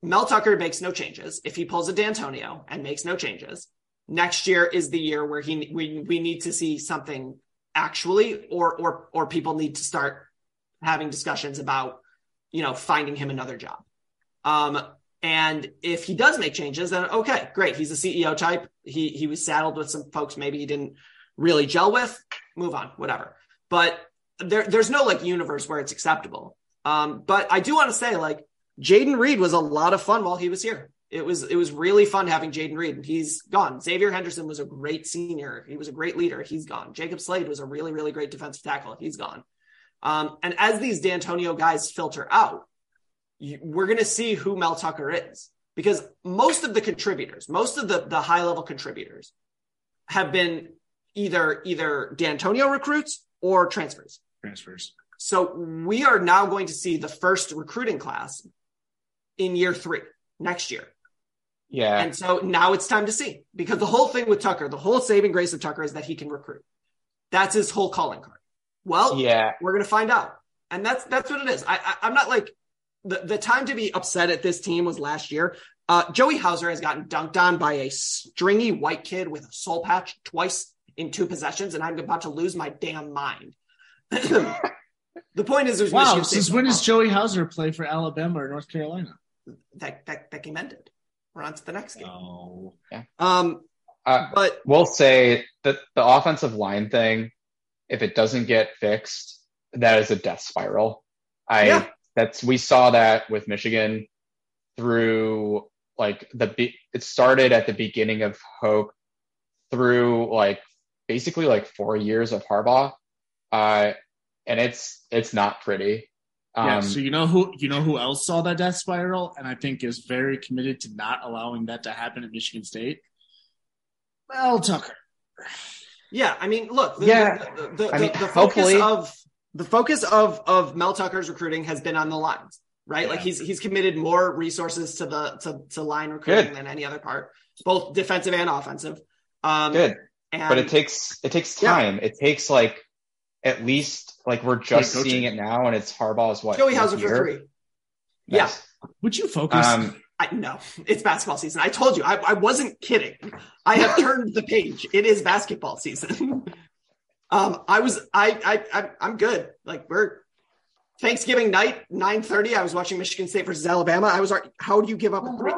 Mel Tucker makes no changes, if he pulls a Dantonio and makes no changes, next year is the year where he we we need to see something actually, or or or people need to start having discussions about you know finding him another job. Um, and if he does make changes, then okay, great. He's a CEO type. He he was saddled with some folks maybe he didn't really gel with. Move on, whatever. But there there's no like universe where it's acceptable. Um, but I do want to say like Jayden Reed was a lot of fun while he was here. It was it was really fun having Jayden Reed. He's gone. Xavier Henderson was a great senior. He was a great leader. He's gone. Jacob Slade was a really really great defensive tackle. He's gone. Um, and as these Dantonio guys filter out, you, we're going to see who Mel Tucker is because most of the contributors, most of the the high level contributors, have been either either Dantonio recruits or transfers. transfers. So we are now going to see the first recruiting class in year three next year. Yeah. And so now it's time to see because the whole thing with Tucker, the whole saving grace of Tucker is that he can recruit. That's his whole calling card. Well, Yeah. we're going to find out. And that's, that's what it is. I, I I'm not like the, the time to be upset at this team was last year. Uh, Joey Hauser has gotten dunked on by a stringy white kid with a soul patch twice in two possessions. And I'm about to lose my damn mind. (clears throat) the point is, there's Wow, Michigan State since when does. Joey Hauser play for Alabama or North Carolina? that, that, that game ended. We're on to the next game. Oh, Um, Uh, but we'll say that the offensive line thing, if it doesn't get fixed, that is a death spiral. I Yeah. that's we saw that with Michigan through like the be- it started at the beginning of Hoke through like basically like four years of Harbaugh, uh, and it's it's not pretty. Yeah. Um, So you know who you know who else saw that death spiral, and I think is very committed to not allowing that to happen at Michigan State. Mel Tucker. Yeah, I mean, look, the, Yeah. the, the, the, I mean, the focus hopefully- of the focus of of Mel Tucker's recruiting has been on the lines, right? Like he's he's committed more resources to the to, to line recruiting Good. than any other part, both defensive and offensive. Um, good. and but it takes it takes Yeah. time. It takes like at least like we're just coaching. seeing it now, and it's Harbaugh's what Joey fourth Hauser for year? three. Yeah. Nice. Would you focus? Um, I no, it's basketball season. I told you, I, I wasn't kidding. I have (laughs) turned the page. It is basketball season. (laughs) um, I was, I, I, I, I'm good. Like we're Thanksgiving night, nine thirty. I was watching Michigan State versus Alabama. I was, like, how do you give up a three?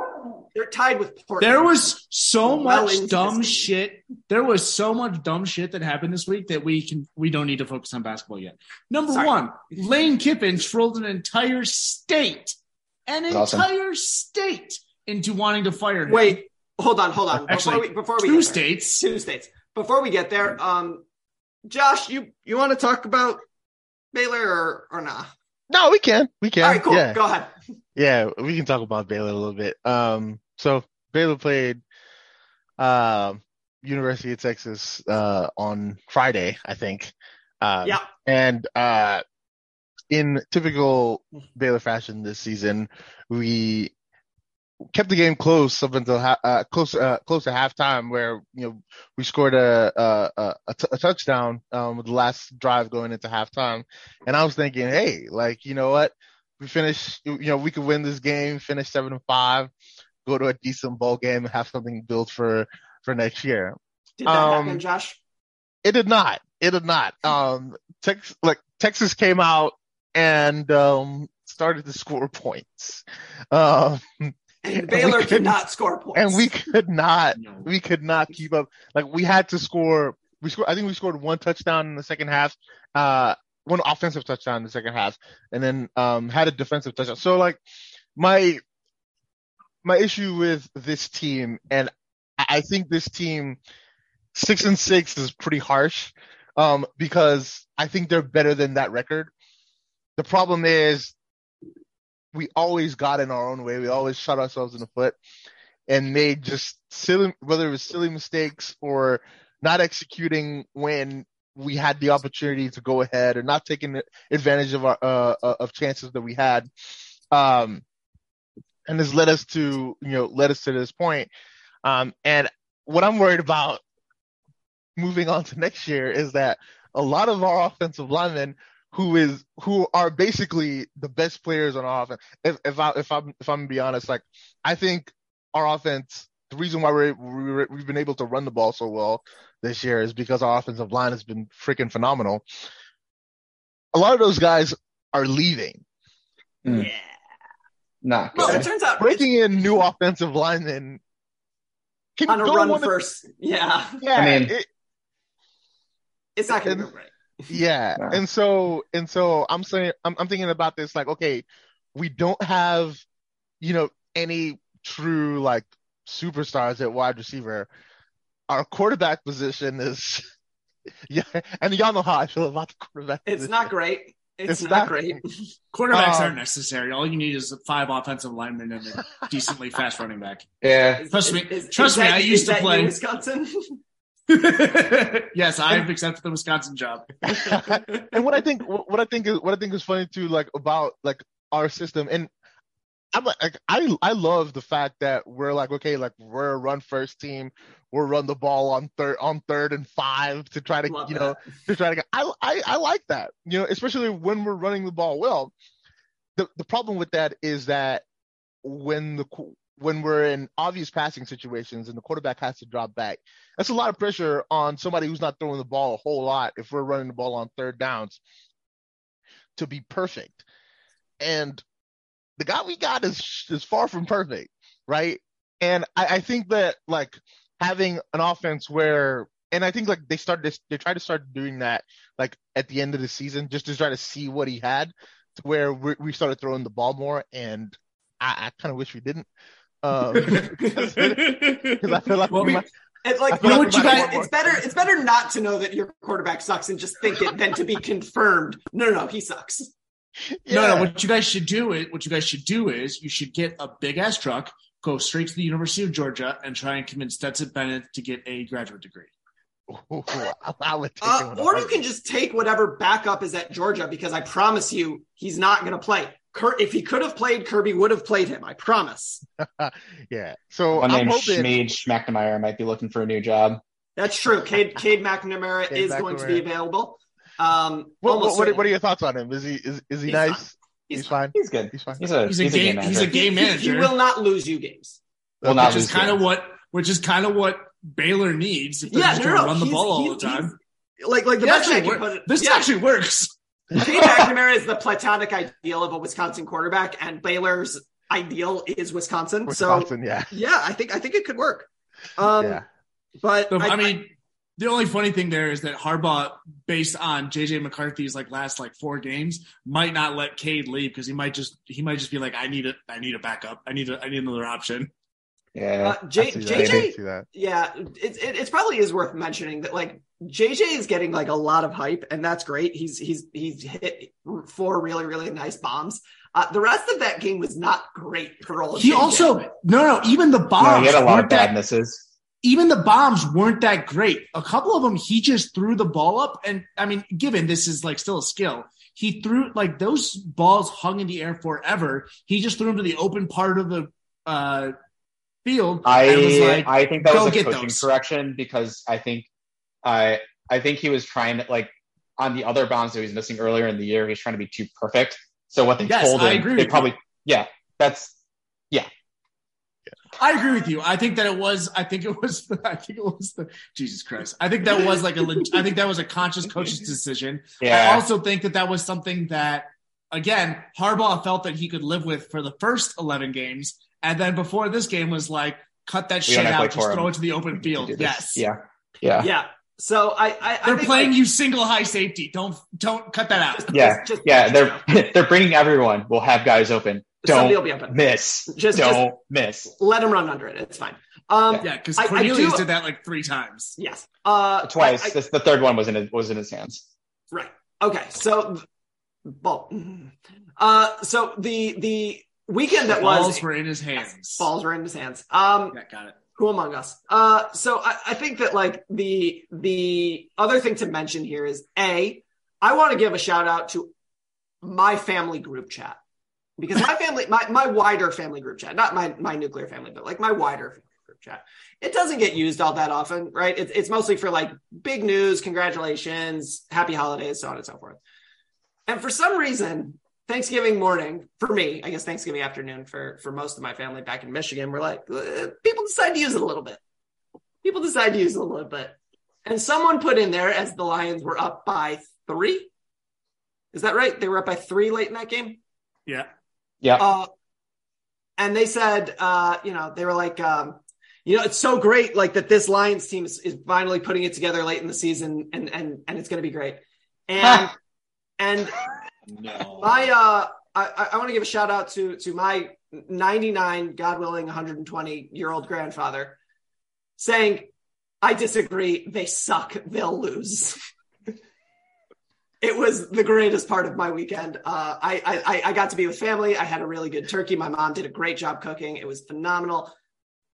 They're tied with Portland. there was so Well much dumb shit. There was so much dumb shit that happened this week that we can we don't need to focus on basketball yet. Number Sorry. one, Lane Kiffin trolled an entire state, an That's awesome. entire state into wanting to fire him. Wait, hold on, hold on. Actually, before we, before we two get there. states. two states. Before we get there, um, Josh, you you want to talk about Baylor or or nah? No, we can. We can. All right, cool. Yeah. Go ahead. Yeah, we can talk about Baylor a little bit. Um, so Baylor played um University of Texas uh on Friday, I think. Um, Yeah. And uh in typical Baylor fashion this season, we kept the game close up until ha- uh, close uh, close to halftime, where you know we scored a a, a, t- a touchdown um, with the last drive going into halftime, and I was thinking, hey, like you know what, we finish, you know, we could win this game, finish seven and five, go to a decent bowl game, and have something built for for next year. Did that Um, happen, Josh? It did not. It did not. Um, Tex like Texas came out and um started to score points. Um, And Baylor did couldn't- not score points. and we could not No. we could not keep up. Like we had to score. We scored. I think we scored one touchdown in the second half. Uh, one offensive touchdown in the second half, and then um had a defensive touchdown. So like my my issue with this team, and I I think this team six and six is pretty harsh. Um, because I think they're better than that record. The problem is we always got in our own way. We always shot ourselves in the foot. and made just silly, whether it was silly mistakes or not executing when we had the opportunity to go ahead or not taking advantage of our uh, uh, of chances that we had. Um, and has led us to you know led us to this point. Um, and what I'm worried about moving on to next year is that a lot of our offensive linemen who is who are basically the best players on our offense. If if I if I'm if I'm gonna be honest, like I think our offense, the reason why we're, we're we've been able to run the ball so well this year is because our offensive line has been freaking phenomenal. A lot of those guys are leaving. Hmm. Yeah. Not Well, it turns out Breaking in new offensive linemen can on a don't run wanna- first. Yeah, Yeah, I mean- it- it's not going to And- go right. Yeah. (laughs) Yeah. And so, and so I'm saying, I'm, I'm thinking about this like, okay, we don't have, you know, any true like superstars at wide receiver. Our quarterback position is, (laughs) yeah, and y'all know how I feel about the quarterback. It's position. not great. It's, It's not, not- great. (laughs) Quarterbacks Um, aren't necessary. All you need is five offensive linemen and a decently fast running back. Yeah. Trust me- Is- is- trust is me, that- I is used to that you, play- Wisconsin. (laughs) yes, I've accepted the Wisconsin job. (laughs) and what I think, what I think is, what I think is funny too, like about like our system, and I'm like, I, I love the fact that we're like, okay, like we're a run first team, we'll run the ball on third, on third and five to try to, Love you know, that. to try to get. I, I, I like that, you know, especially when we're running the ball well. The, the problem with that is that when the when we're in obvious passing situations and the quarterback has to drop back, that's a lot of pressure on somebody who's not throwing the ball a whole lot if we're running the ball on third downs to be perfect. And the guy we got is is far from perfect, right? And I, I think that like having an offense where and I think like they started this they tried to start doing that like at the end of the season just to try to see what he had to where we, started throwing the ball more and I, I kind of wish we didn't. Um, (laughs) because I feel like Well, we we- might, It's like I feel like what you guys, it's better. It's better not to know that your quarterback sucks and just think it than to be confirmed. No, no, no, he sucks. No, Yeah. no. What you guys should do is what you guys should do is you should get a big ass truck, go straight to the University of Georgia, and try and convince Stetson Bennett to get a graduate degree. Ooh, I, I would take Uh, him in a or you can just take whatever backup is at Georgia because I promise you he's not going to play. Kir- if he could have played, Kirby would have played him. I promise. (laughs) yeah. So One I'm named hoping. Schmeed Schmackmeyer might be looking for a new job. That's true. Cade, (laughs) Cade McNamara Cade is going to be available. Um, What, almost what, what, are- what are your thoughts on him? Is he is, is he He's nice? fine. He's, He's fine. He's good. He's fine. He's a He's a he's game. a game He's a manager. game He- manager. He will not lose you games. Will not which is kind of what which is kind of what Baylor needs if they're Yeah, just no, going to no, run the he's- ball all the time. Like, like the It best way I actually can put it. this yeah, actually works. Cade McNamara is the platonic ideal of a Wisconsin quarterback, and Baylor's ideal is Wisconsin. Wisconsin, so yeah. yeah, I think I think it could work. Um, Yeah. but So, I, I, mean, the only funny thing there is that Harbaugh, based on JJ McCarthy's like last like four games, might not let Cade leave because he might just he might just be like, I need a I need a backup. I need a I need another option. Yeah. uh, J, I see that. I JJ, that. yeah, it, it it probably is worth mentioning that like JJ is getting like a lot of hype, and that's great. He's he's he's hit four really really nice bombs. Uh, the rest of that game was not great for old. He JJ. also no no even the No, bombs he had a lot of weren't bad misses. even the bombs weren't that great. A couple of them, he just threw the ball up. And I mean, given this is like still a skill, he threw like those balls hung in the air forever. He just threw them to the open part of the uh, field. I and was like, I think that "Go was a get coaching those." correction because I think I I think he was trying to like on the other bounds that he was missing earlier in the year, he was trying to be too perfect. So what they Yes, told him, they probably yeah, that's yeah. I agree with you. I think that it was. I think it was. (laughs) I think it was the Jesus Christ. I think that was like a. I think that was a conscious coach's (laughs) decision. I also think that that was something that, again, Harbaugh felt that he could live with for the first 11 games. And then before this game was like, cut that We shit don't have to out, just for throw him it to the open field. Yes. Yeah. Yeah. yeah. So I I, I They're think, playing like, you single high safety. Don't don't cut that out. Yeah. just- Yeah. They're (laughs) they're bringing everyone. We'll have guys open. Don't be open. miss. Just- don't miss. let them run under it. It's fine. Um, Yeah, because I- I Cornelius do- did that like three times. Yes. Uh, Twice. I- I- This, the third one was in his, was in his hands. Right. Okay. So, well, uh, so the the weekend that Balls was balls were in his hands. balls were in his hands. Um, Yeah, got it. Who among us? Uh, so I, I think that like the the other thing to mention here is a I want to give a shout out to my family group chat. Because my family my my wider family group chat not my my nuclear family but like my wider group chat. It doesn't get used all that often right? It's, it's mostly for like big news congratulations happy holidays so on and so forth. And for some reason Thanksgiving morning for me, I guess Thanksgiving afternoon for for most of my family back in Michigan, we're like uh, people decide to use it a little bit. People decide to use it a little bit, and someone put in there as the Lions were up by three. Is that right? They were up by three late in that game. Yeah. Yeah. Uh, and they said, uh, you know, they were like, um, you know, it's so great, like that this Lions team is, is finally putting it together late in the season, and and and it's going to be great. And (laughs) and my uh, I, I want to give a shout out to to my 99, God willing, 120 year old grandfather, saying, "I disagree. They suck. They'll lose." it was the greatest part of my weekend. Uh, I, I I got to be with family. I had a really good turkey. My mom did a great job cooking. It was phenomenal.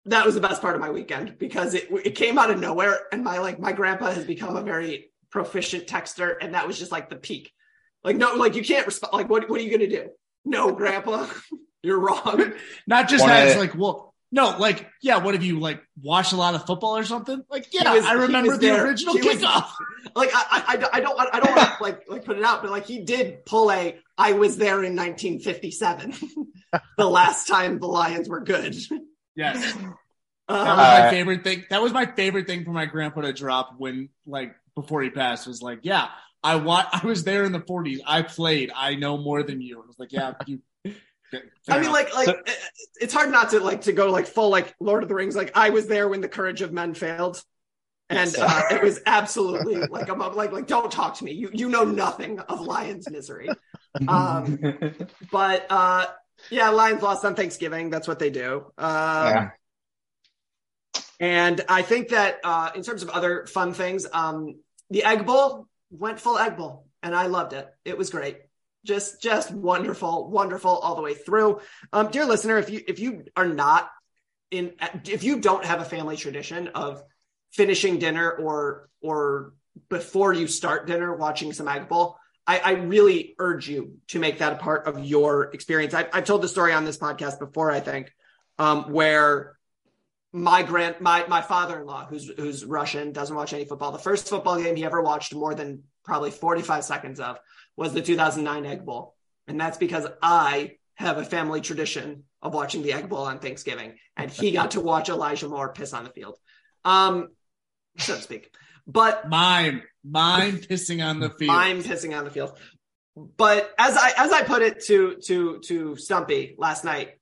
That was the best part of my weekend because it it came out of nowhere, and my like my grandpa has become a very proficient texter, and that was just like the peak. Like no, like you can't respond. Like what what are you gonna do? No, grandpa, (laughs) you're wrong. Not just Wanna- that, it's like, well, no, like, yeah, what have you like watched a lot of football or something? Like, yeah, was- I remember the there. original He was- kickoff. (laughs) like I, I, I don't want I don't want to like like put it out, but like he did pull a I was there in 1957, (laughs) the last time the Lions were good. Yes. That Uh, was my Uh, favorite thing. That was my favorite thing for my grandpa to drop when, like, before he passed was like, yeah, I wa- I was there in the 40s. I played. I know more than you. I was like, yeah, you. (laughs) I mean, like, like it- it's hard not to like to go like full like Lord of the Rings. Like I was there when the courage of men failed, and uh, it was (laughs) absolutely like I'm like like don't talk to me. You you know nothing of Lions misery. Um, (laughs) but uh, yeah, Lions lost on Thanksgiving. That's what they do. Um, Yeah. And I think that uh, in terms of other fun things, um, the Egg Bowl went full Egg Bowl, and I loved it. It was great, just just wonderful, wonderful all the way through. Um, dear listener, if you if you are not in, if you don't have a family tradition of finishing dinner or or before you start dinner watching some Egg Bowl, I, I really urge you to make that a part of your experience. I've, I've told the story on this podcast before, I think, um, where my grand my my father-in-law who's who's Russian doesn't watch any football. The first football game he ever watched more than probably 45 seconds of was the 2009 Egg Bowl. And that's because I have a family tradition of watching the Egg Bowl on Thanksgiving and he got to watch Elijah Moore piss on the field. Um so to speak. But mime, mime pissing on the field. I'm pissing on the field. But as I as I put it to to to Stumpy last night,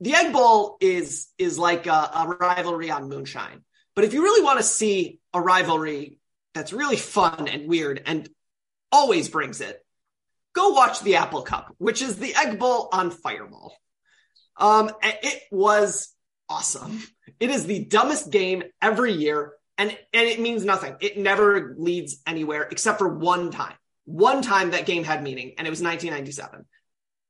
the Egg Bowl is is like a, a rivalry on moonshine. But if you really want to see a rivalry that's really fun and weird and always brings it, go watch the Apple Cup, which is the Egg Bowl on Fireball. Um, it was awesome. It is the dumbest game every year, and and it means nothing. It never leads anywhere except for one time. One time that game had meaning, and it was 1997,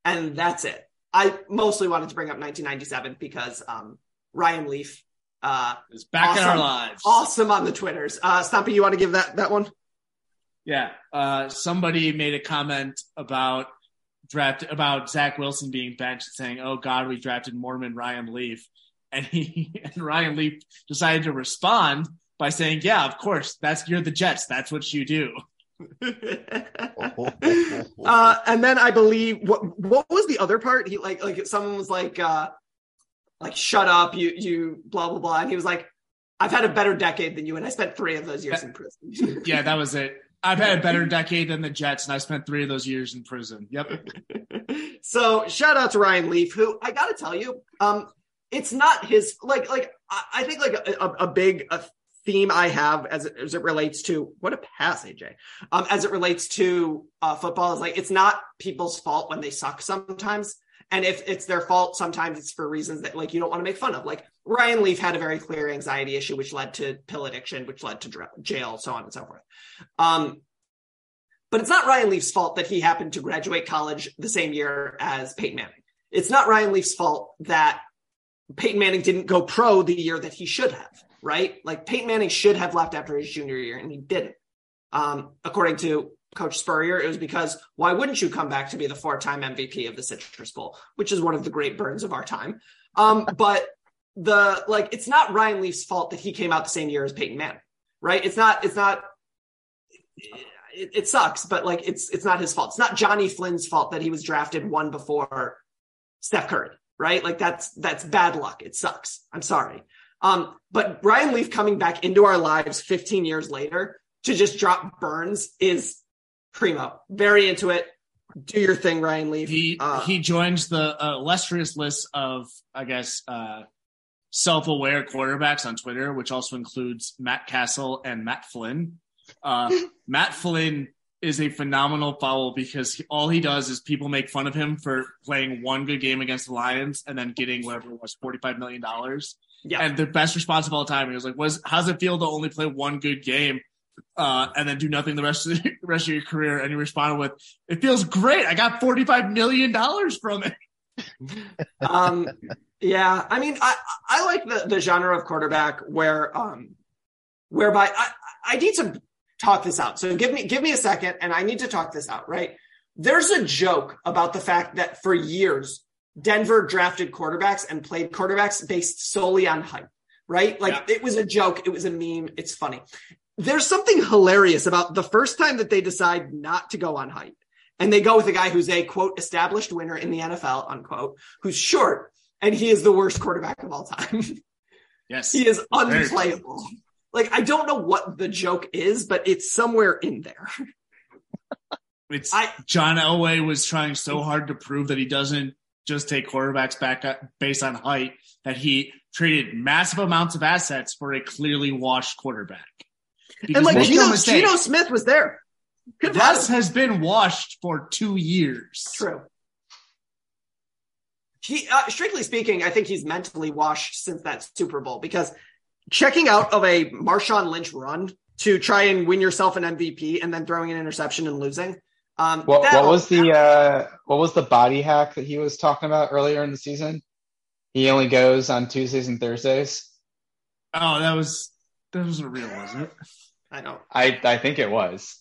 and that's it. I mostly wanted to bring up 1997 because um, Ryan Leaf uh, is back in our lives. Awesome on the twitters. Uh, Stumpy, you want to give that that one? Yeah. Uh, somebody made a comment about draft about Zach Wilson being benched, saying, "Oh God, we drafted Mormon Ryan Leaf," and he (laughs) and Ryan Leaf decided to respond by saying, "Yeah, of course, that's you're the Jets. That's what you do." (laughs) uh, and then I believe what what was the other part? He like like someone was like uh like shut up, you you blah blah blah, and he was like, I've had a better decade than you, and I spent three of those years in prison. (laughs) yeah, that was it. I've had a better decade than the Jets, and I spent three of those years in prison. Yep. (laughs) so shout out to Ryan Leaf, who I got to tell you, um, it's not his like like I, I think like a, a, a big a theme I have as it, as it relates to what a pass, AJ. Um, as it relates to uh, football is like it's not people's fault when they suck sometimes. And if it's their fault, sometimes it's for reasons that like you don't want to make fun of. Like Ryan Leaf had a very clear anxiety issue, which led to pill addiction, which led to dr- jail, so on and so forth. Um, but it's not Ryan Leaf's fault that he happened to graduate college the same year as Peyton Manning. It's not Ryan Leaf's fault that Peyton Manning didn't go pro the year that he should have, right? Like Peyton Manning should have left after his junior year and he didn't. Um, according to Coach Spurrier, it was because why wouldn't you come back to be the four-time MVP of the Citrus Bowl, which is one of the great burns of our time. Um, but the like, it's not Ryan Leaf's fault that he came out the same year as Peyton Manning, right? It's not. It's not. It, it sucks, but like, it's it's not his fault. It's not Jonny Flynn's fault that he was drafted one before Steph Curry, right? Like that's that's bad luck. It sucks. I'm sorry. Um, but Ryan Leaf coming back into our lives 15 years later to just drop Burns is primo. Very into it. Do your thing, Ryan Leaf. He Uh, he joins the uh, illustrious list of, I guess, uh, self-aware quarterbacks on Twitter, which also includes Matt Cassel and Matt Flynn. Uh, (laughs) Matt Flynn is a phenomenal foul because he, all he does is people make fun of him for playing one good game against the Lions and then getting whatever it was, forty-five million dollars. Yeah. And the best response of all time, he was like, "Was how's it feel to only play one good game?" uh, and then do nothing the rest of the, the (laughs) rest of your career. And you responded with, "It feels great. I got forty five million dollars from it." (laughs) um, yeah, I mean, I I like the the genre of quarterback where um whereby I I need to talk this out. So give me give me a second, and I need to talk this out. Right? There's a joke about the fact that for years Denver drafted quarterbacks and played quarterbacks based solely on height. Right? Like it was a joke. It was a meme. It's funny. There's something hilarious about the first time that they decide not to go on height and they go with a guy who's a quote established winner in the NFL unquote, who's short, and he is the worst quarterback of all time. (laughs) Yes, he is unplayable. Like I don't know what the joke is, but it's somewhere in there. It's I, John Elway was trying so hard to prove that he doesn't just take quarterbacks back based on height, that he traded massive amounts of assets for a clearly washed quarterback. and like Geno, Geno Smith was there. Russ has been washed for two years. True. He, uh, strictly speaking, I think he's mentally washed since that Super Bowl because checking out of a Marshawn Lynch run to try and win yourself an MVP and then throwing an interception and losing. Um, What, what was the uh, what was the body hack that he was talking about earlier in the season? He only goes on Tuesdays and Thursdays. Oh, that was that wasn't real, was it? I don't. I I think it was.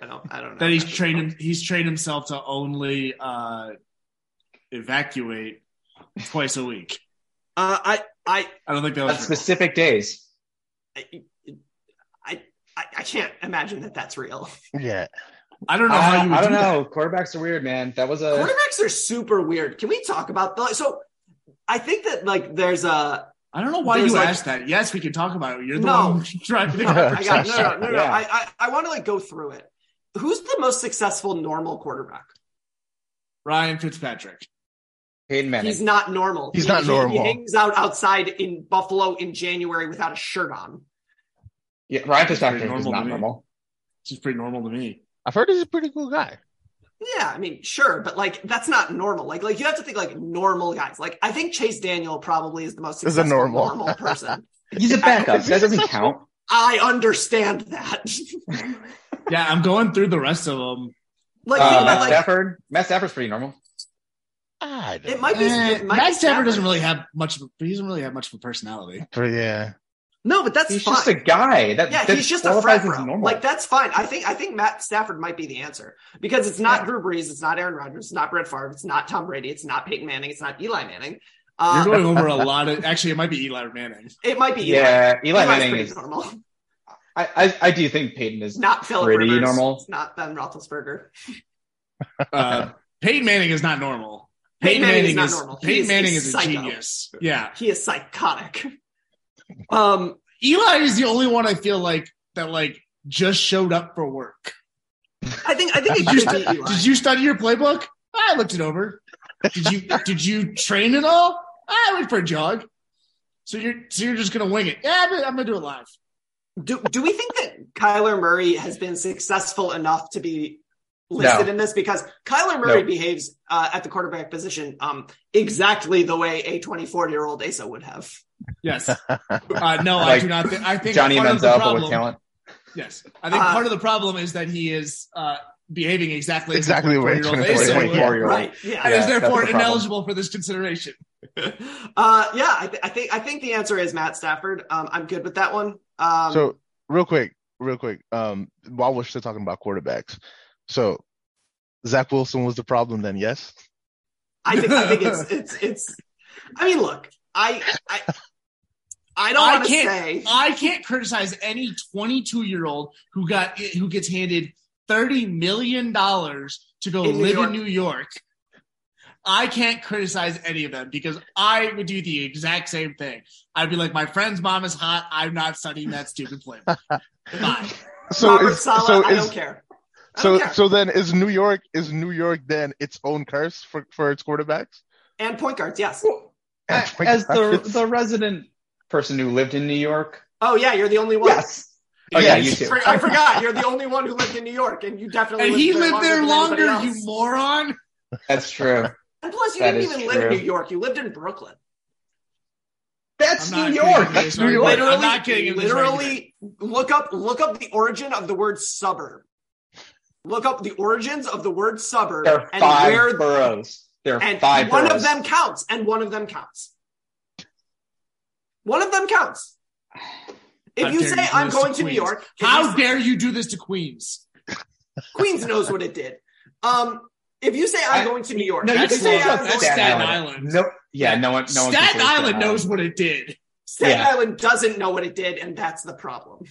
I don't. I don't know. That he's trained him. He's trained himself to only uh, evacuate twice a week. Uh, I I I don't think that was real. specific days. I, I I can't imagine that that's real. Yeah. I don't know how I, you would I don't do that. know. Quarterbacks are weird, man. That was a Quarterbacks are super weird. Can we talk about the so? I think that like there's a I don't know why There's you like- asked that. Yes, we can talk about it. You're the No. one driving (laughs) No, the I got no, no, no, no. Yeah. I, I, I want to like go through it. Who's the most successful normal quarterback? Ryan Fitzpatrick. Peyton Manning. He's not normal. He's He- not normal. He hangs out outside in Buffalo in January without a shirt on. yeah, Ryan Fitzpatrick is not normal. Which is pretty normal to me. I've heard he's a pretty cool guy. Yeah, I mean, sure, but like that's not normal. Like, like you have to think like normal guys. Like, I think Chase Daniel probably is the most Is a normal. normal person. (laughs) He's a backup. That doesn't (laughs) count. I understand that. (laughs) Yeah, I'm going through the rest of them. like, Uh, think about Matt like Stafford. Matt Stafford's pretty normal. I don't it might be. Eh, it might Matt be Stafford doesn't really have much. Of, he doesn't really have much of a personality. know. Yeah. No, but that's He's fine. just a guy. That, Yeah, that he's just a qualifies frat bro. Like that's fine. I think I think Matt Stafford might be the answer because it's not Drew Brees, it's not Aaron Rodgers, it's not Brett Favre, it's not Tom Brady, it's not Peyton Manning, it's not Eli Manning. You're Uh, going over a lot of. Actually, it might be Eli Manning. it might be Eli. yeah, Eli Eli's Manning is. normal. I, I I do think Peyton is Not Philip pretty Rivers. normal. It's not Ben Roethlisberger. Uh, Peyton Manning is not normal. Peyton Peyton, Manning Manning, is not is, normal. He Peyton is a Manning is a psycho. genius. Yeah, He is psychotic. Um, Eli is the only one I feel like that like just showed up for work. I think I think it Did you, could did you study your playbook? I looked it over. Did you did you train at all? I went for a jog. So you're so you're just gonna wing it? Yeah, I'm gonna, I'm gonna do it live. do do we think that Kyler Murray has been successful enough to be listed No. in this? Because Kyler Murray No. behaves uh, at the quarterback position um, exactly the way a 24 year old Asa would have. Yes. (laughs) Uh, no, I do not. Think, I think Johnny part of Manziel, but problem, with talent. Yes, I think Uh, part of the problem is that he is uh, behaving exactly as a Exactly the way 24-year-old a is, so- 24-year-old. Right. Yeah. and is therefore the ineligible for this consideration. (laughs) Uh, yeah, I, th- I think I think the answer is Matt Stafford. Um, I'm good with that one. Um, So real quick, real quick, um, while we're still talking about quarterbacks, so Zach Wilson was the problem then, yes? I think I think it's (laughs) it's it's. I mean, look, I I I don't I can't. say I can't criticize any 22 year old who got who gets handed 30 million dollars to go In live York. in New York. I can't criticize any of them because I would do the exact same thing. I'd be like, my friend's mom is hot. I'm not studying that stupid flavor. (laughs) Bye. So Robert is, Saleh. so I is, don't care. I so don't care. so then is New York is New York then its own curse for for its quarterbacks? and point guards, yes. And point As the the resident person who lived in New York. Oh yeah, you're the only one. Yes. Oh yeah, you too. I forgot. You're the only one who lived in New York, and you definitely And he lived there than longer, you moron. That's true. And plus, you That didn't is even live in. New York. You lived in Brooklyn. That's New York. That's New York. Literally- Literally, I'm not kidding. It was right literally, look up look up the origin of the word suburb. Look up the origins of the word suburb There are and five where boroughs. There are and five one boroughs. of them counts, and one of them counts. One of them counts. If How you say do I'm going to New York, How you say- dare you do this to Queens? Queens knows what it did. Um, if you say I'm I- going to New York, No, you you can say say I'm going That's to Staten Island. Island. No, yeah, no one, no one. can Staten say Island knows what it did. Staten Yeah. Island doesn't know what it did, and that's the problem.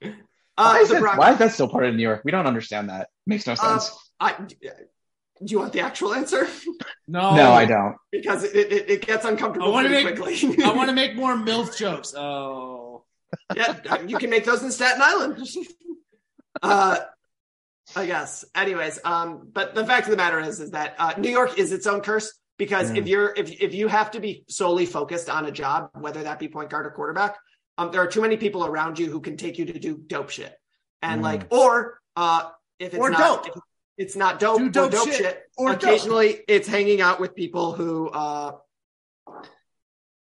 Why Uh, is, the that, why is that still part of New York? We don't understand that. Makes no uh, sense. I, do you want the actual answer? No, no, I don't. because it, it, it gets I uncomfortable want to make. quickly. I want to make more MILF jokes. Oh, yeah, you can make those in Staten Island. (laughs) uh, I guess. Anyways, um, but the fact of the matter is, is that uh, New York is its own curse because if you're if if you have to be solely focused on a job, whether that be point guard or quarterback, um, there are too many people around you who can take you to do dope shit, and Mm. like, or uh, if it's Or not, dope. if it's not dope, Do or dope dope shit. shit. Or dope. occasionally, it's hanging out with people who. Uh,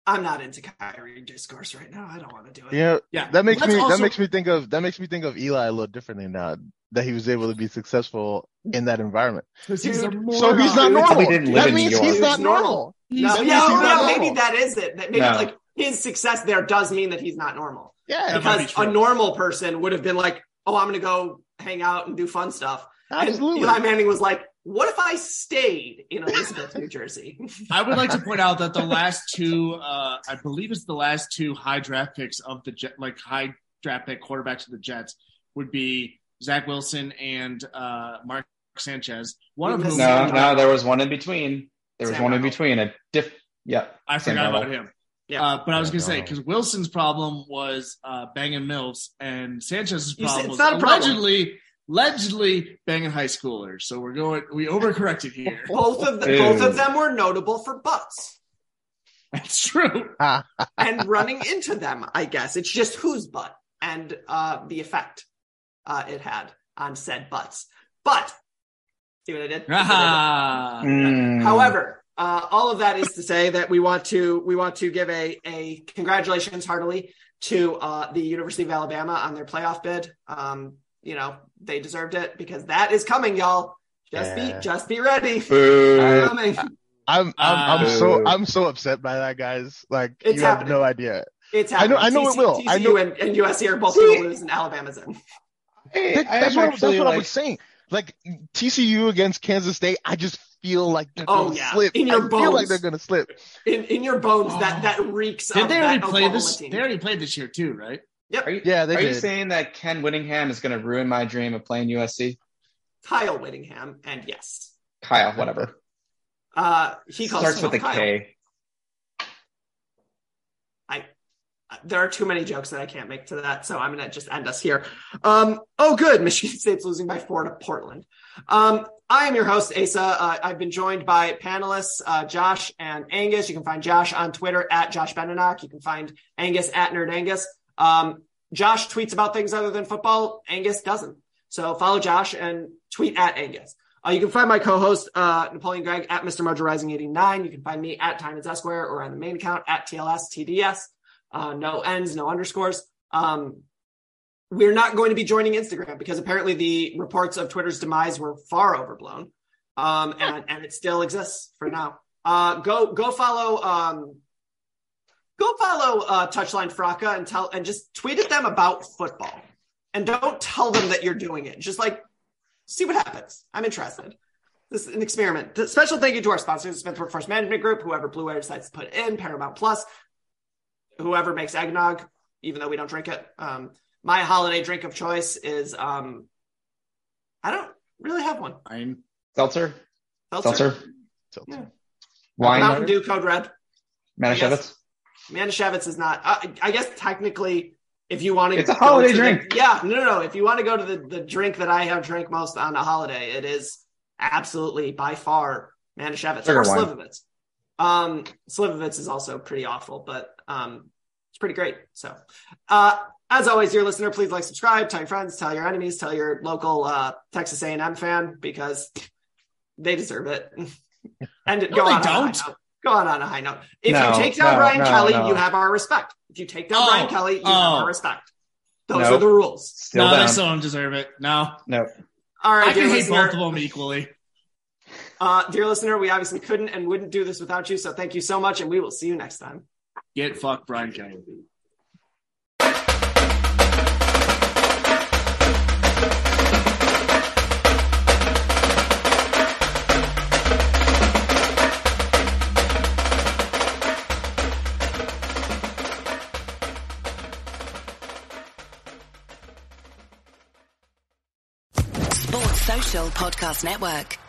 I'm not into Kyrie discourse right now. I don't want to do it. Yeah, yeah. that makes Let's me also- that makes me think of that makes me think of Eli a little differently now that he was able to be successful in that environment. because he's a Dude, moron. So he's not normal. probably didn't live that in New means York. he's not He's normal. normal. He's- No, yeah, means he's not yeah, normal. maybe that is it. That Maybe No. like his success there does mean that he's not normal. Yeah, That might be Because a normal person would have been like, "Oh, I'm going to go hang out and do fun stuff." Absolutely. And Eli Manning was like, "What if I stayed in Elizabeth, New Jersey?" (laughs) I would like to point out that the last two, uh, I believe it's the last two high draft picks of the Jet, like high draft pick quarterbacks of the Jets would be Zach Wilson and uh, Mark Sanchez. One of We whom No, Sam no, there was one in between. There was Sam one in between. A diff. Yeah, I Sam forgot Darnold. about him. Yeah. Uh, but I was going to say because Wilson's problem was uh, banging Mills, and Sanchez's problem said it's was not a problem. Allegedly, allegedly banging high schoolers. So we're going, we overcorrected here. (laughs) both of the, both of them were notable for butts That's true. (laughs) and running into them. I guess it's just whose butt and uh, the effect uh, it had on said butts. But see what I did? See what I did? Ah. Mm. However, uh, all of that is to say that we want to we want to give a a congratulations heartily to uh, the University of Alabama on their playoff bid. Um, you know they deserved it because that is coming, y'all. Just Yeah. be just be ready. Coming. I'm I'm I'm Uh, so I'm so upset by that, guys. Like It's you have no idea. It's happening. I know- I know it TC will. I know- and, and USC are both See? going to lose, and Alabama's in. Hey, That- that's what, that's actually what I like, was saying. Like TCU against Kansas State, I just feel like they're Oh, gonna yeah. slip. In your I feel like bones. they're gonna slip. In in your bones, that that reeks Did they already play Oklahoma this? team. They already played this year too, right? Are you, Yeah, they are did. you saying that Ken Whittingham is going to ruin my dream of playing USC? Kyle Whittingham, and yes, Kyle, whatever. uh, he calls Starts with himself a Kyle. K. there are too many jokes that I can't make to that, so I'm gonna just end us here. Um, oh, good, (laughs) Michigan State's losing by four to Portland. Um, I am your host, Asa. Uh, I've been joined by panelists uh, Josh and Angus. You can find Josh on Twitter at Josh Beninock. You can find Angus at Nerd Angus. Um, Josh tweets about things other than football. Angus doesn't. So follow Josh and tweet at Angus. Uh, you can find my co-host uh, Napoleon Gregg at Mr. Mojo Rising 89. You can find me at Time Esquire or on the main account at TLS TDS. Uh, no ends, no underscores. Um, we're not going to be joining Instagram because apparently the reports of Twitter's demise were far overblown. Um, and, and it still exists for now. Uh, go, go follow, um, go follow, uh, Touchline Fracas and tell, and just tweet at them about football and don't tell them that you're doing it. Just like, see what happens. I'm interested. This is an experiment. Special thank you to our sponsors, Smith Workforce Management Group, whoever Blue Wire decides to put in, Paramount Plus, whoever makes eggnog, even though we don't drink it. Um, my holiday drink of choice is um, I don't really have one. I'm Seltzer. Seltzer. Seltzer. Yeah. Wine. Mountain Dew Code Red. Manischewitz. Manischewitz is not. Uh, I guess technically, if you want to, It's a holiday go to the- drink. yeah, no, no, no. If you want to go to the the drink that I have drank most on a holiday, it is absolutely by far Manischewitz Sugar or wine. Slivovitz. Um, Slivovitz is also pretty awful, but um, it's pretty great. So, uh, as always, dear listener, please like, subscribe, tell your friends, tell your enemies, tell your local uh, Texas A&M fan because they deserve it. (laughs) and No, go they on don't. On a high note. Go on on a high note. If No, you take down no, Brian no, Kelly, no. you have our respect. If you take down Oh, Brian Kelly, you have oh. our respect. Those Nope. are the rules. Still no, down. they still don't deserve it. No, No. All right, I can dear hate both of them equally. uh, dear listener, we obviously couldn't and wouldn't do this without you. So thank you so much, and we will see you next time. Get fucked, Brian Kelly. Podcast Network.